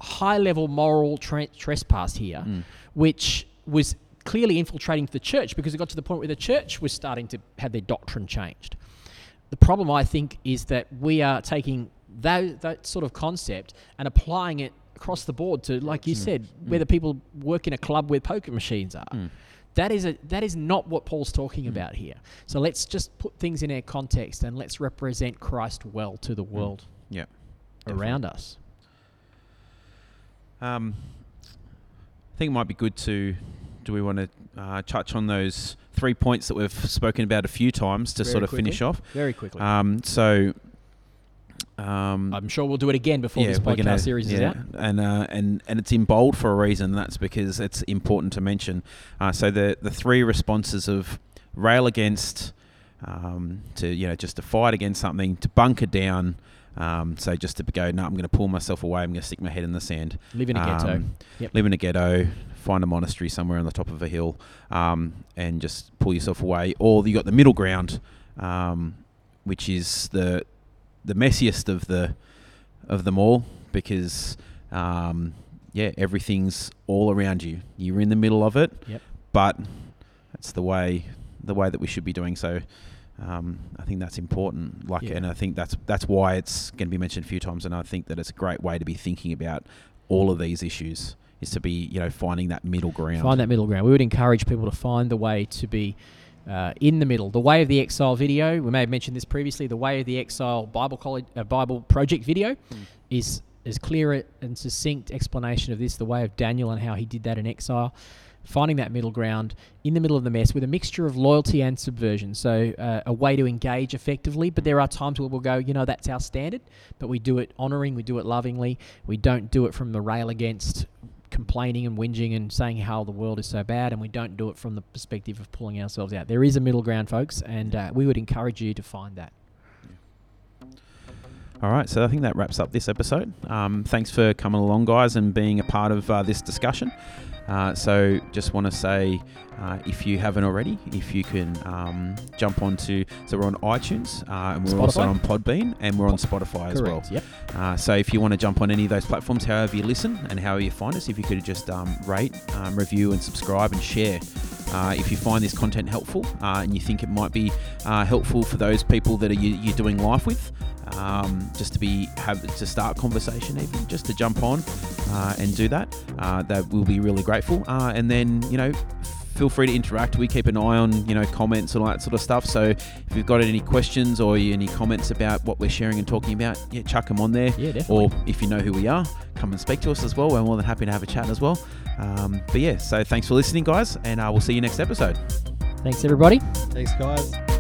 [SPEAKER 1] high level moral trespass here,
[SPEAKER 2] Mm.
[SPEAKER 1] which was clearly infiltrating the church because it got to the point where the church was starting to have their doctrine changed. The problem, I think, is that we are taking that, that sort of concept and applying it across the board to, like you said, whether people work in a club where poker machines are.
[SPEAKER 2] Mm.
[SPEAKER 1] That is a that is not what Paul's talking about here. So let's just put things in our context and let's represent Christ well to the world
[SPEAKER 2] Yeah.
[SPEAKER 1] around us.
[SPEAKER 2] Um, I think it might be good to. Do we want to uh, touch on those three points that we've spoken about a few times to
[SPEAKER 1] Very
[SPEAKER 2] sort of
[SPEAKER 1] quickly.
[SPEAKER 2] finish off?
[SPEAKER 1] Very quickly.
[SPEAKER 2] Um, so. Um,
[SPEAKER 1] I'm sure we'll do it again before this podcast
[SPEAKER 2] gonna-
[SPEAKER 1] series is
[SPEAKER 2] yeah,
[SPEAKER 1] out.
[SPEAKER 2] and uh, and and it's in bold for a reason. That's because it's important to mention. Uh, so the the three responses of rail against, um, to you know just to fight against something, to bunker down. Um, so just to go, no, I'm going to pull myself away. I'm going to stick my head in the sand.
[SPEAKER 1] Live in a ghetto.
[SPEAKER 2] Um,
[SPEAKER 1] Yep.
[SPEAKER 2] Live in a ghetto. Find a monastery somewhere on the top of a hill, um, and just pull yourself away. Or you got the middle ground, um, which is the the messiest of the of them all because um, yeah, everything's all around you. You're in the middle of it,
[SPEAKER 1] Yep.
[SPEAKER 2] but that's the way the way that we should be doing. So um, I think that's important. Like,
[SPEAKER 1] Yeah.
[SPEAKER 2] and I think that's that's why it's going to be mentioned a few times. And I think that it's a great way to be thinking about all of these issues is to be you know finding that middle ground.
[SPEAKER 1] Find that middle ground. We would encourage people to find the way to be uh, in the middle. The Way of the Exile video, we may have mentioned this previously, the Way of the Exile Bible college, uh, Bible project video is as clear and succinct explanation of this, the way of Daniel and how he did that in exile. Finding that middle ground in the middle of the mess with a mixture of loyalty and subversion. So, uh, a way to engage effectively. But there are times where we'll go, you know, that's our standard, but we do it honouring, we do it lovingly. We don't do it from the rail against complaining and whinging and saying how the world is so bad, and we don't do it from the perspective of pulling ourselves out. There is a middle ground, folks, and uh, we would encourage you to find that.
[SPEAKER 2] All right, so I think that wraps up this episode. Um, thanks for coming along, guys, and being a part of uh, this discussion. Uh, so, just want to say, uh, if you haven't already, if you can um, jump onto, so we're on iTunes, uh, and we're
[SPEAKER 1] Spotify?
[SPEAKER 2] also on Podbean, and we're on Spotify as well.
[SPEAKER 1] Yep.
[SPEAKER 2] Uh, so if you want to jump on any of those platforms, however you listen and however you find us, if you could just um, rate, um, review, and subscribe and share. Uh, if you find this content helpful uh, and you think it might be uh, helpful for those people that are you, you're doing life with, um, just to be have to start conversation, even just to jump on uh, and do that, uh, that will be really grateful. Uh, and then you know feel free to interact. We keep an eye on you know comments and all that sort of stuff. So if you've got any questions or any comments about what we're sharing and talking about, yeah, chuck them on there.
[SPEAKER 1] Yeah, definitely.
[SPEAKER 2] Or if you know who we are, come and speak to us as well. We're more than happy to have a chat as well. Um, but yeah, so thanks for listening, guys, and uh, we'll see you next episode.
[SPEAKER 1] Thanks, everybody.
[SPEAKER 3] Thanks, guys.